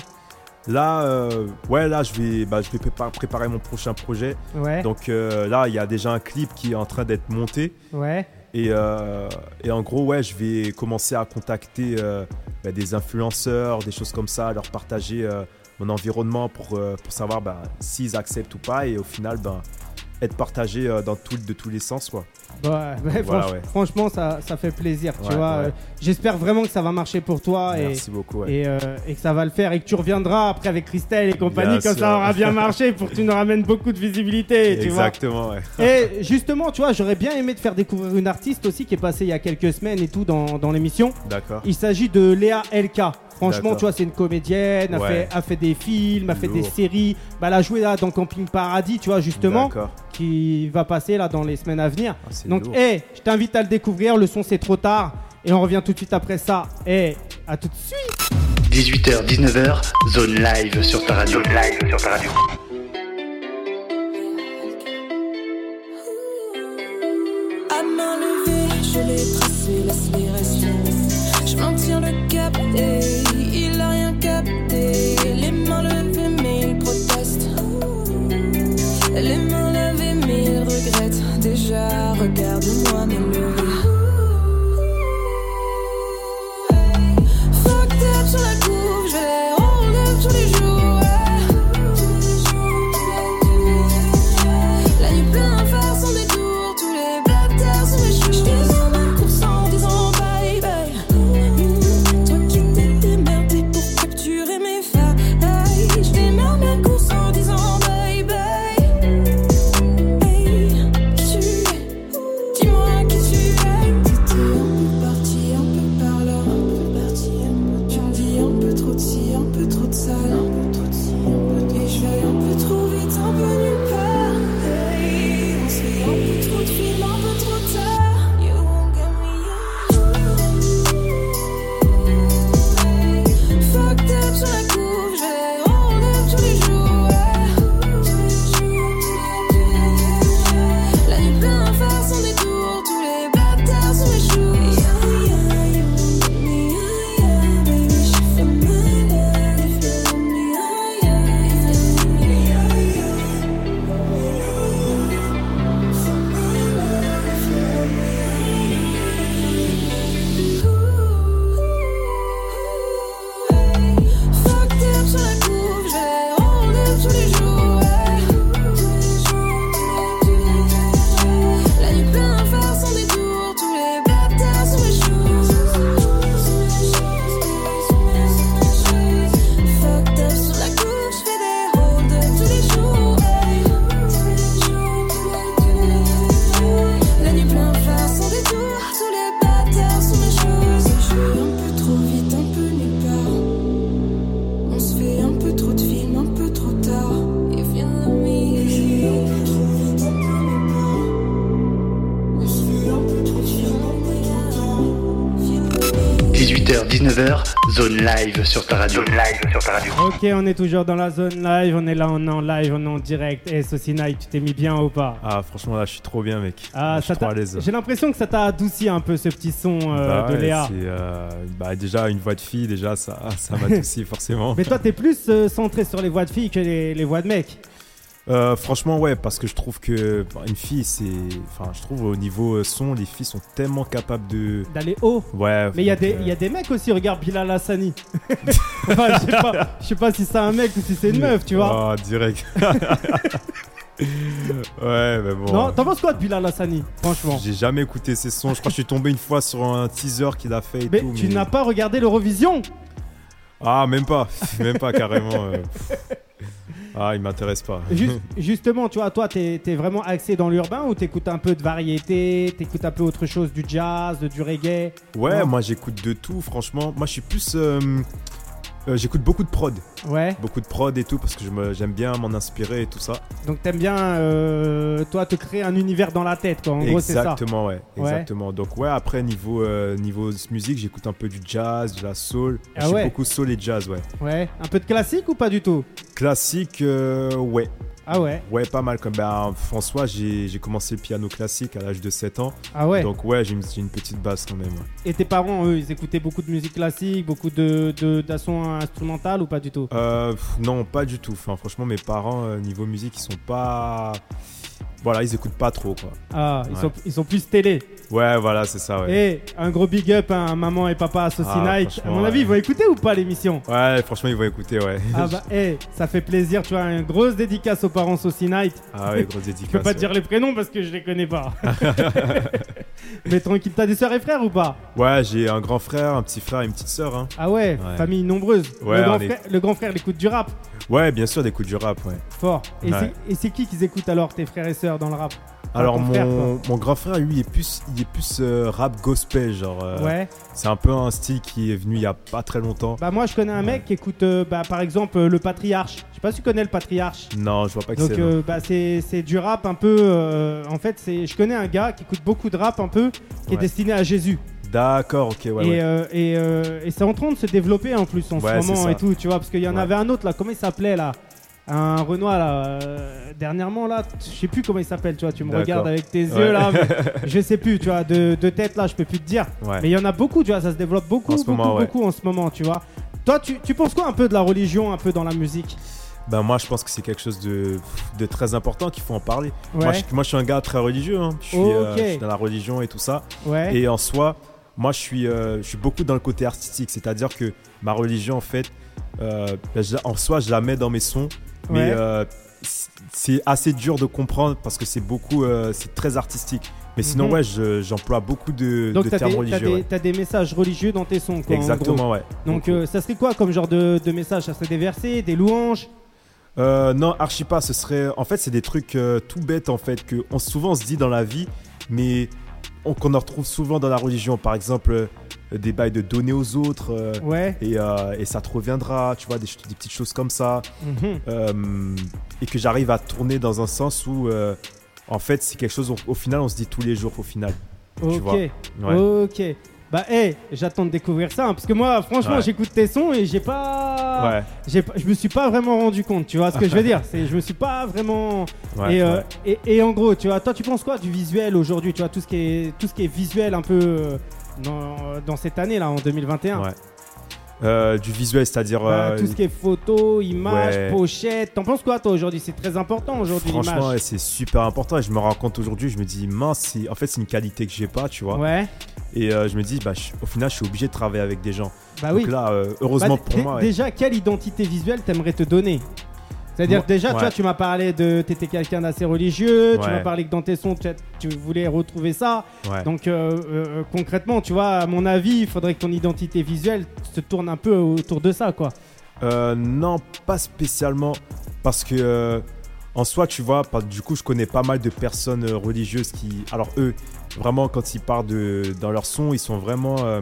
Là, euh, ouais, là, je vais, bah, je vais prépa- préparer mon prochain projet. Ouais. Donc euh, là, il y a déjà un clip qui est en train d'être monté. Ouais. Et, euh, et en gros, ouais, je vais commencer à contacter bah, des influenceurs, des choses comme ça, leur partager mon environnement pour, pour savoir bah, s'ils acceptent ou pas. Et au final, ben, être partagé euh, dans tout, de tous les sens. Quoi. Ouais, ouais, Voilà, franch- ouais. Franchement, ça, ça fait plaisir, tu vois. Euh, J'espère vraiment que ça va marcher pour toi et, Merci beaucoup. et, euh, et que ça va le faire et que tu reviendras après avec Christelle et compagnie quand ça aura bien marché pour que tu nous ramènes beaucoup de visibilité, tu vois. Exactement, ouais. Et justement, tu vois, j'aurais bien aimé te faire découvrir une artiste aussi qui est passée il y a quelques semaines et tout dans, dans l'émission. D'accord. Il s'agit de Léa LK. Franchement, tu vois, c'est une comédienne, a, Ouais. fait, a fait des films, a fait des séries. Bah, elle a joué là dans Camping Paradis, tu vois, justement, D'accord. Qui va passer là dans les semaines à venir. Ah, c'est Donc, lourd. hé, je t'invite à le découvrir. Le son, c'est trop tard. Et on revient tout de suite après ça. Et à tout de suite. 18h, 19h, zone live sur ta radio. Zone live sur ta radio. Ok, on est toujours dans la zone live. On est là, on est en live, on est en direct. Et Saucy Night, tu t'es mis bien ou pas? Ah, franchement, là, je suis trop bien, mec. Ah, je suis ça trop t'a- à l'aise. J'ai l'impression que ça t'a adouci un peu ce petit son euh, Bah de Léa. euh, bah, déjà, une voix de fille, déjà, ça, ça m'a aussi forcément. Mais toi, t'es plus euh, centré sur les voix de filles que les, les voix de mecs. Euh, franchement, ouais, parce que je trouve que une fille, c'est. Enfin, je trouve au niveau euh, son, les filles sont tellement capables de. D'aller haut. Ouais. Mais il y, a des- euh, y a des mecs aussi, regarde Bilal Hassani. enfin, je sais pas, je sais pas si c'est un mec ou si c'est une meuf, tu vois. Ah, direct. ouais, mais bon. Non, t'en penses quoi de Bilal Hassani, franchement? J'ai jamais écouté ses sons. Je crois que je suis tombé une fois sur un teaser qu'il a fait et Mais tout. tu n'as pas regardé l'Eurovision? Ah, même pas. Même pas carrément. euh. Ah, il m'intéresse pas. Juste- Justement, tu vois, toi, t'es es vraiment axé dans l'urbain ou t'écoutes un peu de variété, t'écoutes un peu autre chose, du jazz, du reggae? Ouais, Non. moi j'écoute de tout, franchement. Moi je suis plus. euh, euh, j'écoute beaucoup de prod. Ouais. Beaucoup de prod et tout parce que j'aime bien m'en inspirer et tout ça. Donc t'aimes bien, euh, toi, te créer un univers dans la tête, quoi. En gros, c'est ça. Exactement, ouais. Exactement. Donc, ouais, après, niveau, euh, niveau musique, j'écoute un peu du jazz, de la soul. Ah suis ouais. beaucoup soul et jazz, ouais. Ouais. Un peu de classique ou pas du tout? Classique, ouais. Ah ouais. Ouais, pas mal. Comme ben, François, j'ai commencé le piano classique à l'âge de 7 ans. Ah ouais. Donc, ouais, j'ai une, petite base quand même. ouais. Et tes parents, eux, ils écoutaient beaucoup de musique classique, beaucoup de de- instrumentales ou pas du tout? Euh, non, pas du tout. Enfin, franchement, mes parents, euh, niveau musique, ils sont pas. Voilà, ils écoutent pas trop, quoi. Ah, ils, sont, ils sont plus télé. Ouais, voilà, c'est ça, ouais. Et un gros big up à maman et papa à Saucy Ah, Night. À mon avis, ouais. ils vont écouter ou pas l'émission Ouais, franchement, ils vont écouter, ouais. Ah bah, eh, ça fait plaisir, tu vois, une grosse dédicace aux parents Saucy Night. Ah ouais, grosse dédicace. Je peux pas te ouais. dire les prénoms parce que je les connais pas. Mais tranquille, t'as des soeurs et frères ou pas? Ouais, j'ai un grand frère, un petit frère et une petite sœur. Hein. Ah ouais, famille nombreuse. Ouais, le, grand est- frère, le grand frère, il écoute du rap. Ouais, bien sûr, des coups du rap, ouais. Fort. Et c'est- qui qu'ils écoutent alors, tes frères et sœurs, dans le rap? Alors, mon, frère, mon grand frère, lui, il est plus, il est plus euh, rap gospel, genre. euh, Ouais. C'est un peu un style qui est venu il y a pas très longtemps. Bah, moi, je connais un mec qui écoute, euh, bah, par exemple, le Patriarche. Je sais pas si tu connais le Patriarche. Non, je vois pas que Donc c'est. euh, bah, c'est c'est du rap un peu. en fait, c'est je connais un gars qui écoute beaucoup de rap un peu, qui est destiné à Jésus. D'accord, ok, ouais, et ouais. euh, et, euh, et c'est en train de se développer en plus en Ouais, ce moment et tout, tu vois, parce qu'il y en Ouais. avait un autre là. Comment il s'appelait là? Un Renoir là. euh, dernièrement là, je sais plus comment il s'appelle, tu vois. Tu me regardes avec tes Ouais. yeux là, mais je sais plus, tu vois. De, de tête là, je peux plus te dire. Ouais. Mais il y en a beaucoup, tu vois. Ça se développe beaucoup, En ce beaucoup, moment, ouais. beaucoup en ce moment, tu vois. Toi, tu, tu penses quoi un peu de la religion, un peu dans la musique? Ben, moi, je pense que c'est quelque chose de, de très important qu'il faut en parler. Ouais. Moi, je, moi, je suis un gars très religieux. hein. Je, suis, euh, Ok. je suis dans la religion et tout ça. Ouais. Et en soi, moi, je suis, euh, je suis beaucoup dans le côté artistique. C'est-à-dire que ma religion, en fait, ben, en soi, je la mets dans mes sons. Mais Ouais. euh, c'est assez dur de comprendre parce que c'est beaucoup, euh, c'est très artistique. Mais sinon, Mhm. ouais, je- j'emploie beaucoup de, Donc de termes des, religieux. des- ouais. t'as des messages religieux dans tes sons, quoi. Exactement, ouais. Donc euh, ça serait quoi comme genre de, de message Ça serait des versets, des louanges? Euh, non, archi pas. Ce serait, en fait, c'est des trucs euh, tout bêtes en fait que on souvent on se dit dans la vie, mais on- qu'on en retrouve souvent dans la religion. Par exemple, des bails de donner aux autres. euh, Ouais. Et, euh, et ça te reviendra, tu vois, des, petites choses comme ça. Mhm. Euh, et que j'arrive à tourner dans un sens où, euh, en fait, c'est quelque chose, au, au final, on se dit tous les jours, au final. Tu Ok. vois. Ouais. Ok. Bah, hé, j'attends de découvrir ça, hein, parce que moi, franchement, Ouais. j'écoute tes sons et j'ai pas, Ouais, je me suis pas vraiment rendu compte, tu vois ce que je veux dire C'est, je me suis pas vraiment. ouais, et, euh, et, et en gros, tu vois, toi, tu penses quoi du visuel aujourd'hui Tu vois tout ce qui est, tout ce qui est visuel un peu euh, dans, dans cette année là, en 2021. Ouais. Euh, du visuel, c'est-à-dire. Bah, euh, tout ce qui est photo, images, ouais. pochettes. T'en penses quoi toi aujourd'hui? C'est très important aujourd'hui Franchement, ouais, c'est super important et je me rends compte aujourd'hui, je me dis mince, en fait c'est une qualité que j'ai pas, tu vois. Ouais. Et euh, je me dis, bah, je- au final, je suis obligé de travailler avec des gens. Bah Donc oui. là, heureusement Bah, pour moi. ouais. Déjà, quelle identité visuelle t'aimerais te donner? C'est-à-dire, Moi- déjà, tu ouais. vois, tu m'as parlé de. T'étais quelqu'un d'assez religieux, tu m'as parlé que dans tes sons, tu, voulais retrouver ça. Ouais. Donc, euh, euh, concrètement, tu vois, à mon avis, il faudrait que ton identité visuelle se tourne un peu autour de ça, quoi. Euh, non, pas spécialement. Parce que, euh, en soi, tu vois, du coup, je connais pas mal de personnes euh, religieuses qui. Alors, eux, vraiment, quand ils parlent de, dans leur son, ils sont vraiment. euh,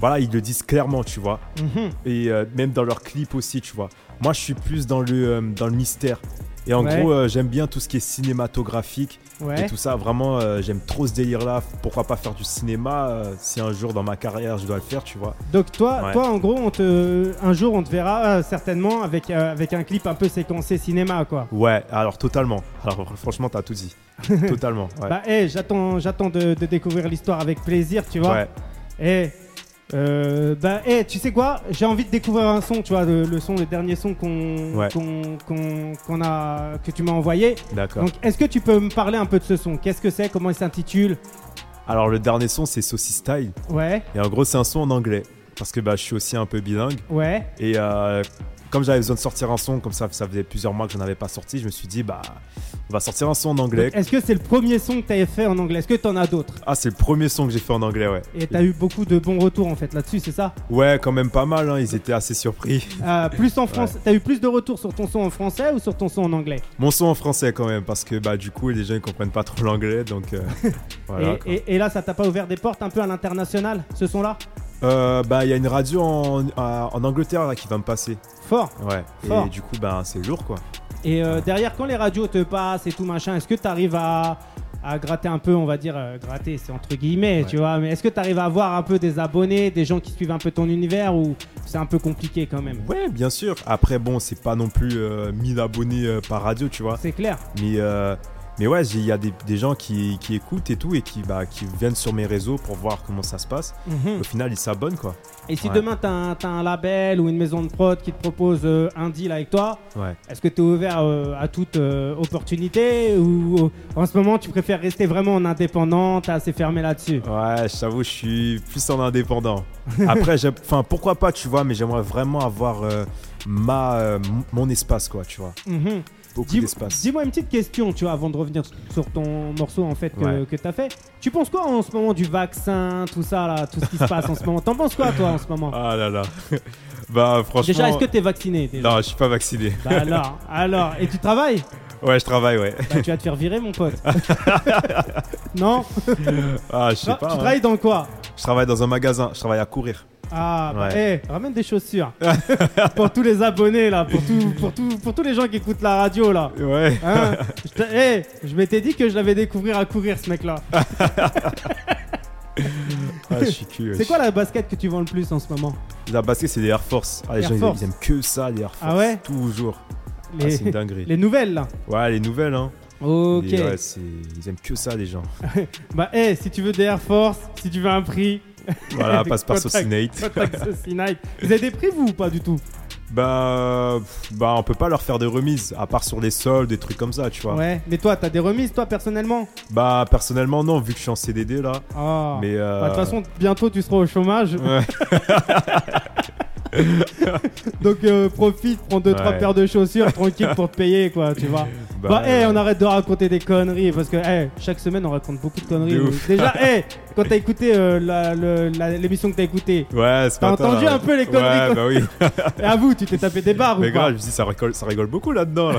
voilà, ils le disent clairement, tu vois. Mhm. Et euh, même dans leurs clips aussi, tu vois. Moi, je suis plus dans le, euh, dans le mystère. Et en Ouais. gros, euh, j'aime bien tout ce qui est cinématographique Ouais. et tout ça. Vraiment, euh, j'aime trop ce délire-là. Pourquoi pas faire du cinéma euh, si un jour dans ma carrière je dois le faire, tu vois. Donc toi, Ouais. toi, en gros, on te, un jour, on te verra certainement avec, avec un clip un peu séquencé cinéma, quoi. Ouais, alors totalement. Alors franchement, t'as tout dit. totalement. Bah, hé, j'attends, j'attends de, de découvrir l'histoire avec plaisir, tu vois. ouais. Eh, Euh, bah, eh, tu sais quoi? J'ai envie de découvrir un son, tu vois, le, le son, le dernier son qu'on, Ouais. qu'on, qu'on- qu'on a, que tu m'as envoyé. D'accord. Donc, est-ce que tu peux me parler un peu de ce son? Qu'est-ce que c'est? Comment il s'intitule? Alors, le dernier son, c'est Saucy Style. Ouais, Et en gros, c'est un son en anglais. Parce que bah, je suis aussi un peu bilingue. ouais. Et euh, comme j'avais besoin de sortir un son, comme ça, ça faisait plusieurs mois que j'en avais pas sorti, je me suis dit, bah, on va sortir un son en anglais. Est-ce que c'est le premier son que tu avais fait en anglais? Est-ce que tu en as d'autres? Ah, c'est le premier son que j'ai fait en anglais, ouais. Et tu as eu beaucoup de bons retours en fait là-dessus, c'est ça? Ouais, quand même pas mal, hein, ils étaient assez surpris. Euh, Plus en français. T'as eu plus de retours sur ton son en français ou sur ton son en anglais? Mon son en français quand même, parce que bah, du coup, les gens ils comprennent pas trop l'anglais, donc euh, voilà. et, quoi. et- et là, ça t'a pas ouvert des portes un peu à l'international, ce son-là? Euh, bah, il y a une radio en, Angleterre là, qui va me passer. Fort. Ouais. Fort. Et du coup, bah, c'est lourd quoi. Et euh, derrière, quand les radios te passent et tout machin, est-ce que tu arrives à, à gratter un peu, on va dire, euh, gratter, c'est entre guillemets, Ouais. tu vois, mais est-ce que tu arrives à avoir un peu des abonnés, des gens qui suivent un peu ton univers ou c'est un peu compliqué quand même? Ouais, bien sûr. Après, bon, c'est pas non plus euh, 1000 abonnés euh, par radio, tu vois. C'est clair. Mais, euh, mais ouais, il y a des, des gens qui, qui écoutent et tout et qui, bah, qui viennent sur mes réseaux pour voir comment ça se passe. Mhm. Au final, ils s'abonnent quoi. Et si Ouais. demain tu as, un label ou une maison de prod qui te propose euh, un deal avec toi, Ouais. est-ce que tu es ouvert euh, à toute euh, opportunité ou en ce moment tu préfères rester vraiment en indépendant, t'es assez fermé là-dessus? Ouais, je t'avoue, je suis plus en indépendant. Après, enfin, pourquoi pas, tu vois, mais j'aimerais vraiment avoir ma, mon espace, quoi, tu vois. Mhm. Beaucoup Dis- d'espace. Dis-moi une petite question, tu vois, avant de revenir sur ton morceau en fait que, Ouais. que t'as fait. Tu penses quoi en ce moment du vaccin, tout ça là, tout ce qui se passe en ce moment? T'en penses quoi toi en ce moment? Ah là là. bah, franchement. Déjà, est-ce que t'es vacciné déjà? Non, je suis pas vacciné. Bah alors, alors, et tu travailles? Ouais, je travaille, ouais. Bah tu vas te faire virer mon pote. non? Ah, je sais Ah, pas. Tu hein. travailles dans quoi? Je travaille dans un magasin, je travaille à courir. Ah, bah, Ouais. eh, ramène des chaussures pour tous les abonnés là, pour, tout, pour, tout, pour tous les gens qui écoutent la radio là. Ouais. Hein je, t'a- eh, je m'étais dit que je l'avais découvrir à courir ce mec là. Ah, je suis cul. C'est quoi la basket que tu vends le plus en ce moment? La basket, c'est des Air Force. Ah, les Air gens, ils- Force. ils aiment que ça, les Air Force. Ah ouais? Toujours. Ah, les, c'est une dinguerie. les nouvelles là. Ouais, les nouvelles, hein. Ok. Les- ouais, c'est- ils aiment que ça, les gens. Bah, eh, si tu veux des Air Force, si tu veux un prix, Voilà, passe par. Socinate. Vous avez des prix vous ou pas du tout? Bah, bah, on peut pas leur faire de remises, à part sur les soldes, des trucs comme ça, tu vois. Ouais. Mais toi, t'as des remises toi personnellement? Bah, personnellement, non, vu que je suis en CDD là. Ah. Mais euh, Bah, De toute façon, bientôt tu seras au chômage. ouais. Donc euh, profite, prends deux trois Ouais. paires de chaussures tranquille pour te payer quoi, tu vois. Bah, Bah, eh, ouais. on arrête de raconter des conneries parce que eh, chaque semaine on raconte beaucoup de conneries. De. Déjà, eh, quand t'as écouté euh, l'émission que t'as écoutée, Ouais, T'as entendu un peu les conneries Ouais, bah oui. et à vous, tu t'es tapé des barres Mais ou grave, je me dis, ça rigole, ça rigole beaucoup là-dedans. Là.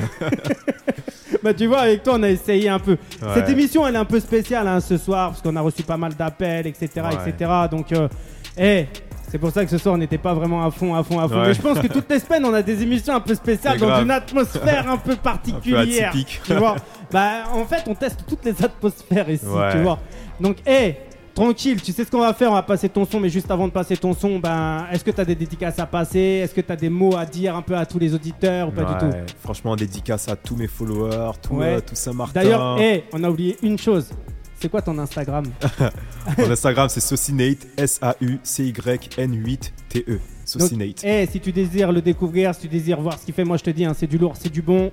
Bah tu vois, avec toi on a essayé un peu. Ouais. Cette émission elle est un peu spéciale hein, ce soir parce qu'on a reçu pas mal d'appels, etc., Ouais. etc. Donc, euh, eh. C'est pour ça que ce soir on n'était pas vraiment à fond, à fond, à fond. Ouais. Mais je pense que toutes les semaines on a des émissions un peu spéciales dans grave. une atmosphère un peu particulière. Tu vois Bah en fait on teste toutes les atmosphères ici, Ouais. tu vois. Donc eh tranquille, tu sais ce qu'on va faire, on va passer ton son, mais juste avant de passer ton son, ben est-ce que t'as des dédicaces à passer? Est-ce que t'as des mots à dire un peu à tous les auditeurs ou pas du tout? Franchement, dédicace à tous mes followers, tout, Ouais. euh, tout Saint-Martin. D'ailleurs, eh, on a oublié une chose. C'est quoi ton Instagram? Mon Instagram, c'est Socinate, S-A-U-C-Y-N-8-T-E. Donc, Socinate. eh, si tu désires le découvrir, si tu désires voir ce qu'il fait, moi je te dis, hein, c'est du lourd, c'est du bon.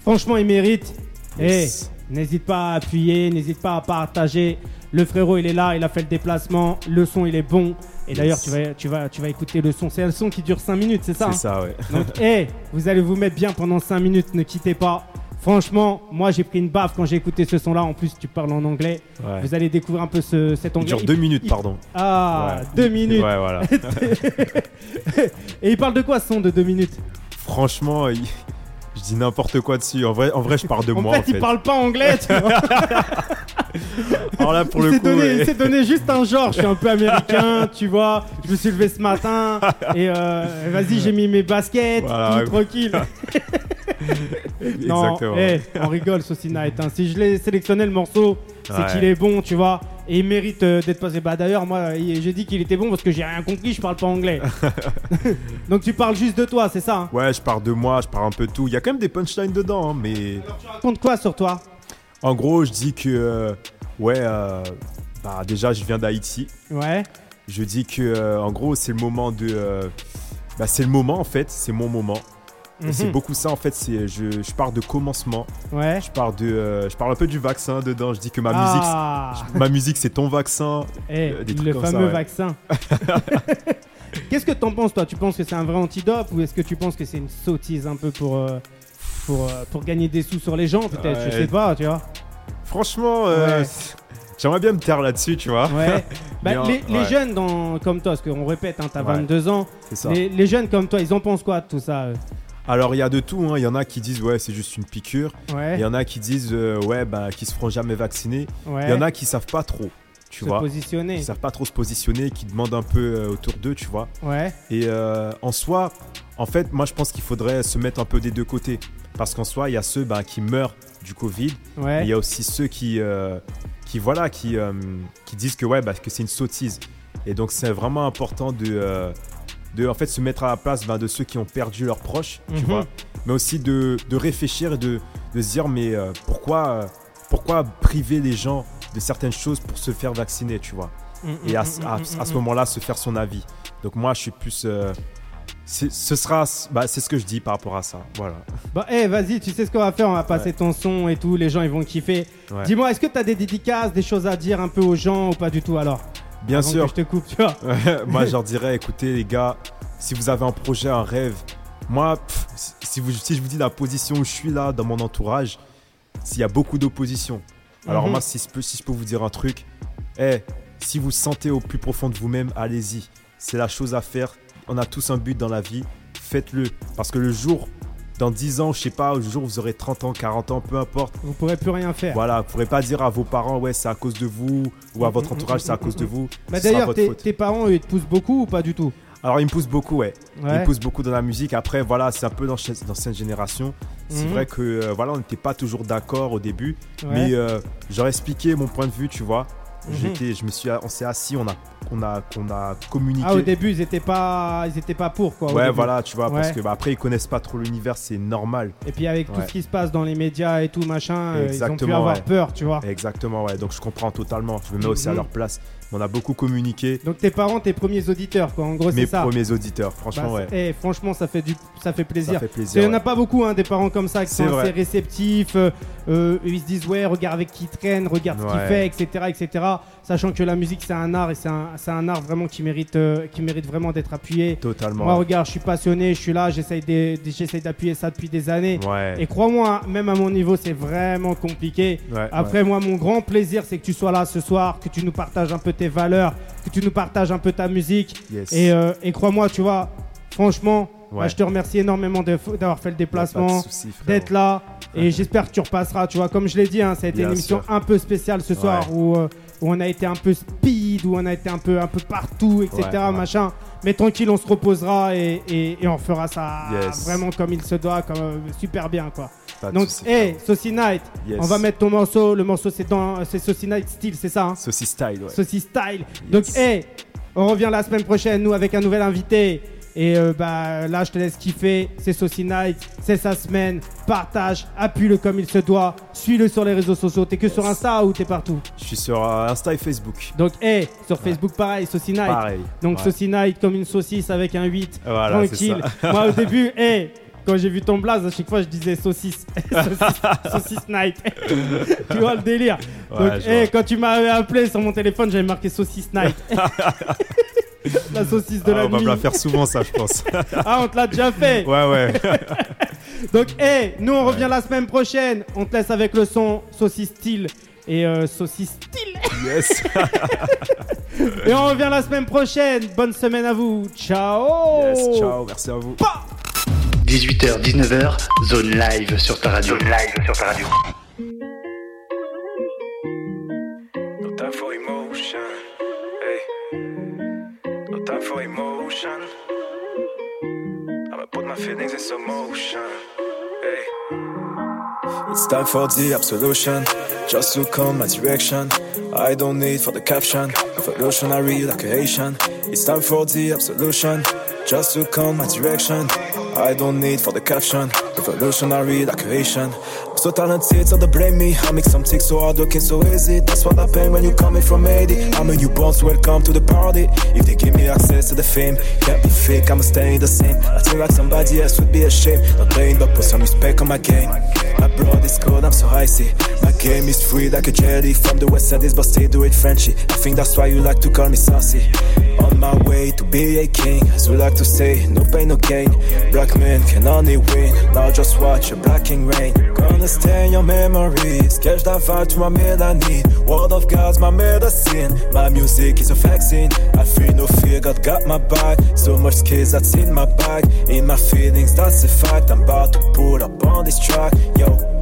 Franchement, il mérite. Yes. Eh, n'hésite pas à appuyer, n'hésite pas à partager. Le frérot, il est là, il a fait le déplacement. Le son, il est bon. Et Yes. d'ailleurs, tu vas, tu, vas, tu vas écouter le son. C'est un son qui dure 5 minutes, c'est ça c'est hein? ça, ouais. Donc, eh, vous allez vous mettre bien pendant 5 minutes, ne quittez pas. Franchement, moi j'ai pris une baffe quand j'ai écouté ce son-là. En plus, tu parles en anglais. Ouais. Vous allez découvrir un peu ce, cet Il anglais. dure deux minutes, il- pardon. Ah, Ouais. deux minutes. Ouais, voilà. Et il parle de quoi ce son de deux minutes? Franchement, il- dis n'importe quoi dessus. En vrai, en vrai, je parle de En moi. fait, en fait. il parle pas anglais, tu vois. Alors là, pour il le coup, donné, ouais. il s'est donné juste un genre. Je suis un peu américain, tu vois. Je me suis levé ce matin et euh, vas-y, j'ai mis mes baskets, Voilà, tout ouais. tranquille. non, Exactement. on rigole, Saucy Night. hein. Si je l'ai sélectionné le morceau, c'est Ouais. qu'il est bon, tu vois. Et il mérite euh, d'être passé. Bah d'ailleurs, moi, j'ai dit qu'il était bon parce que j'ai rien compris, je parle pas anglais. Donc tu parles juste de toi, c'est ça hein? Ouais, je parle de moi, je parle un peu de tout. Il y a quand même des punchlines dedans, hein, mais Tu racontes quoi sur toi? En gros, je dis que, euh, ouais, euh, bah déjà, je viens d'Haïti. Ouais. Je dis que, en gros, c'est le moment de. bah, c'est le moment, en fait. C'est mon moment. C'est Mhm. beaucoup ça, en fait. C'est, je, je pars de commencement. Ouais. Je pars, de, euh, je parle un peu du vaccin dedans. Je dis que ma musique, ah, c'est- ma musique, c'est ton vaccin. Eh, euh, des trucs le comme fameux ça, ouais. vaccin. Qu'est-ce que t'en penses, toi? Tu penses que c'est un vrai antidote ou est-ce que tu penses que c'est une sottise un peu pour, euh, pour, pour gagner des sous sur les gens, peut-être? Je sais pas, tu vois. Franchement, Ouais. j'aimerais bien me taire là-dessus, tu vois. Ouais. Bah, les, les ouais. jeunes dans, comme toi, parce qu'on répète, hein, t'as Ouais. 22 ans, les, les jeunes comme toi, ils en pensent quoi de tout ça euh Alors, il y a de tout. hein. Il y en a qui disent, ouais, c'est juste une piqûre. Ouais. Il y en a qui disent, euh, ouais, bah, qui se feront jamais vacciner. ouais. Il y en a qui savent pas trop, tu se vois. positionner. Qui savent pas trop se positionner, qui demandent un peu euh, autour d'eux, tu vois. Ouais. Et euh, en soi, en fait, moi, je pense qu'il faudrait se mettre un peu des deux côtés. Parce qu'en soi, il y a ceux bah, qui meurent du Covid. Ouais. il y a aussi ceux qui, qui voilà, qui, qui disent que, ouais, bah, que c'est une sottise. Et donc, c'est vraiment important de, de en fait, se mettre à la place bah, de ceux qui ont perdu leurs proches, tu Mhm. vois. Mais aussi de, de réfléchir et de, de se dire, mais euh, pourquoi, euh, pourquoi priver les gens de certaines choses pour se faire vacciner, tu vois Mm, et à, mm, à- mm, à mm, ce moment-là se faire son avis. Donc moi je suis plus euh, c'est- ce sera bah, c'est ce que je dis par rapport à ça. Voilà. Bah, eh, vas-y, tu sais ce qu'on va faire On va passer ton son et tout, les gens ils vont kiffer. Ouais. Dis-moi, est-ce que t'as des dédicaces, des choses à dire un peu aux gens ou pas du tout alors? Bien Avant sûr. Que je te coupe, tu vois. moi je leur dirais écoutez les gars, si vous avez un projet, un rêve, moi pff, si vous si je vous dis la position où je suis là dans mon entourage, s'il y a beaucoup d'opposition. Alors Mhm. moi si je peux si je peux vous dire un truc, eh si vous sentez au plus profond de vous-même, allez-y. C'est la chose à faire. On a tous un but dans la vie. Faites-le. Parce que le jour, dans 10 ans, je sais pas, le jour où vous aurez 30 ans, 40 ans, peu importe, Vous pourrez plus rien faire. voilà, vous pourrez pas dire à vos parents, ouais, c'est à cause de vous, ou à votre Mm, mm, entourage, mm, c'est à mm, cause mm, de mm. vous. Bah ce sera d'ailleurs, tes, parents, ils te poussent beaucoup ou pas du tout? Alors, ils me poussent beaucoup, ouais. Ils Ouais. me poussent beaucoup dans la musique. Après, voilà, c'est un peu dans cette génération. C'est Mhm. vrai que, euh, voilà, on n'était pas toujours d'accord au début, Ouais. mais euh, j'aurais expliqué mon point de vue, tu vois. Mhm. J'étais, je me suis, on s'est assis, on a, on a, on a communiqué. Ah, au début, ils étaient pas, ils étaient pas pour quoi. ouais, voilà, tu vois, parce que bah, après ils connaissent pas trop l'univers, c'est normal. Et puis avec tout ce qui se passe dans les médias et tout machin, euh, ils ont pu Exactement, avoir ouais. peur, tu vois. Exactement, ouais. Donc je comprends totalement. Je me mets aussi à Mhm. leur place. On a beaucoup communiqué. Donc tes parents, tes premiers auditeurs, quoi. En gros, Mes c'est ça. premiers auditeurs, franchement, Bah, ouais. c'est- eh, franchement, ça fait du, ça fait plaisir. Ça fait Il plaisir. n'y en a pas beaucoup, hein, des parents comme ça qui sont assez réceptifs. euh, euh, ils se disent, ouais, regarde avec qui il traîne, regarde ce qu'il fait, etc., etc. Sachant que la musique, c'est un art et c'est un, art vraiment qui mérite, euh, qui mérite vraiment d'être appuyé. Totalement. Moi, regarde, je suis passionné, je suis là, j'essaye d'appuyer ça depuis des années. Ouais. Et crois-moi, même à mon niveau, c'est vraiment compliqué. Ouais, Après, moi, mon grand plaisir, c'est que tu sois là ce soir, que tu nous partages un peu tes valeurs, que tu nous partages un peu ta musique. ouais. Yes. Et, euh, et crois-moi, tu vois, franchement, Ouais. bah, je te remercie énormément d'avoir fait le déplacement, d'être là. Et j'espère que tu repasseras. Tu vois, comme je l'ai dit, hein, ça a été Bien une émission sûr. un peu spéciale ce soir Ouais. où, euh, où on a été un peu speed, où on a été un peu, un peu partout, etc. Ouais, ouais. Machin. Mais tranquille, on se reposera et, et- et on fera ça Yes. vraiment comme il se doit, comme, euh, super bien, quoi. Pas Donc, hey. Saucy Night, Yes. on va mettre ton morceau. Le morceau, c'est dans, c'est Saucy Night style, c'est ça, hein? Saucy style, ouais. Saucy Style. Donc, hey, on revient la semaine prochaine, nous, avec un nouvel invité. Et euh, bah là, je te laisse kiffer. C'est Saucy Night, c'est sa semaine. Partage, appuie-le comme il se doit. Suis-le sur les réseaux sociaux. T'es que sur Insta ou t'es partout? Je suis sur euh, Insta et Facebook. Donc, hey, sur Facebook, pareil, Saucy Night. Pareil. Donc, Ouais. Saucy Night comme une saucisse avec un 8. Voilà, tranquille. ça. Moi, au début, hey, quand j'ai vu ton blaze, à chaque fois, je disais saucisse. saucisse, saucisse night. tu vois le délire. Ouais, Donc, hey, vois. quand tu m'avais appelé sur mon téléphone, j'avais marqué saucisse night. la saucisse de Ah, la on va nuit. me la faire souvent, ça, je pense. Ah, on te l'a déjà fait. ouais, ouais. Donc, hey, nous, on revient la semaine prochaine. On te laisse avec le son saucisse style. Et euh, saucisse style. yes. Et on revient la semaine prochaine. Bonne semaine à vous. Ciao. yes. Ciao. Merci à vous. 18h, 19h, zone live sur ta radio. Zone live sur ta radio. Emotion. I'ma put my feelings in some motion. Hey. It's time for the absolution. Just look on my direction. I don't need for the caption. Evolutionary like a Haitian. It's time for the absolution. Just look on my direction. I don't need for the caption. Revolutionary like creation. I'm so talented, so they blame me. I make something so hard, looking so easy. That's what I pain when you coming from 80. I'm a newborn, so welcome to the party. If they give me access to the fame, can't be fake, I'ma stay the same. I think like somebody else would be ashamed. Not playing, but put some respect on my game. My blood is cold, I'm so icy. My game is free like a jelly from the West Indies, but still do it Frenchy. I think that's why you like to call me sassy. On my way to be a king, as we like to say, no pain, no gain. Black men can only win. Now just watch a blacking rain. Gonna stay in your memories. Catch that vibe to my melanin. Word of God's my medicine. My music is a vaccine. I feel no fear, God got my back. So much skills that's in my bag. In my feelings, that's a fact. I'm about to pull up on this track. Yo.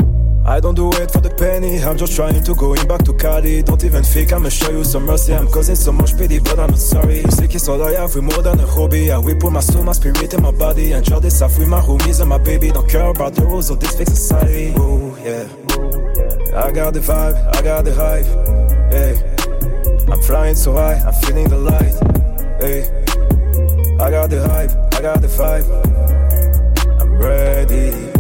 I don't do it for the penny, I'm just trying to going back to Cali. Don't even think I'ma show you some mercy. I'm causing so much pity, but I'm not sorry. Say it's all I have, we more than a hobby. I whip with my soul, my spirit, and my body. Enjoy this off with my homies and my baby. Don't care about the rules of this fake society. Oh, yeah. I got the vibe, I got the hype. Hey, I'm flying so high, I'm feeling the light. Hey, I got the hype, I got the vibe. I'm ready.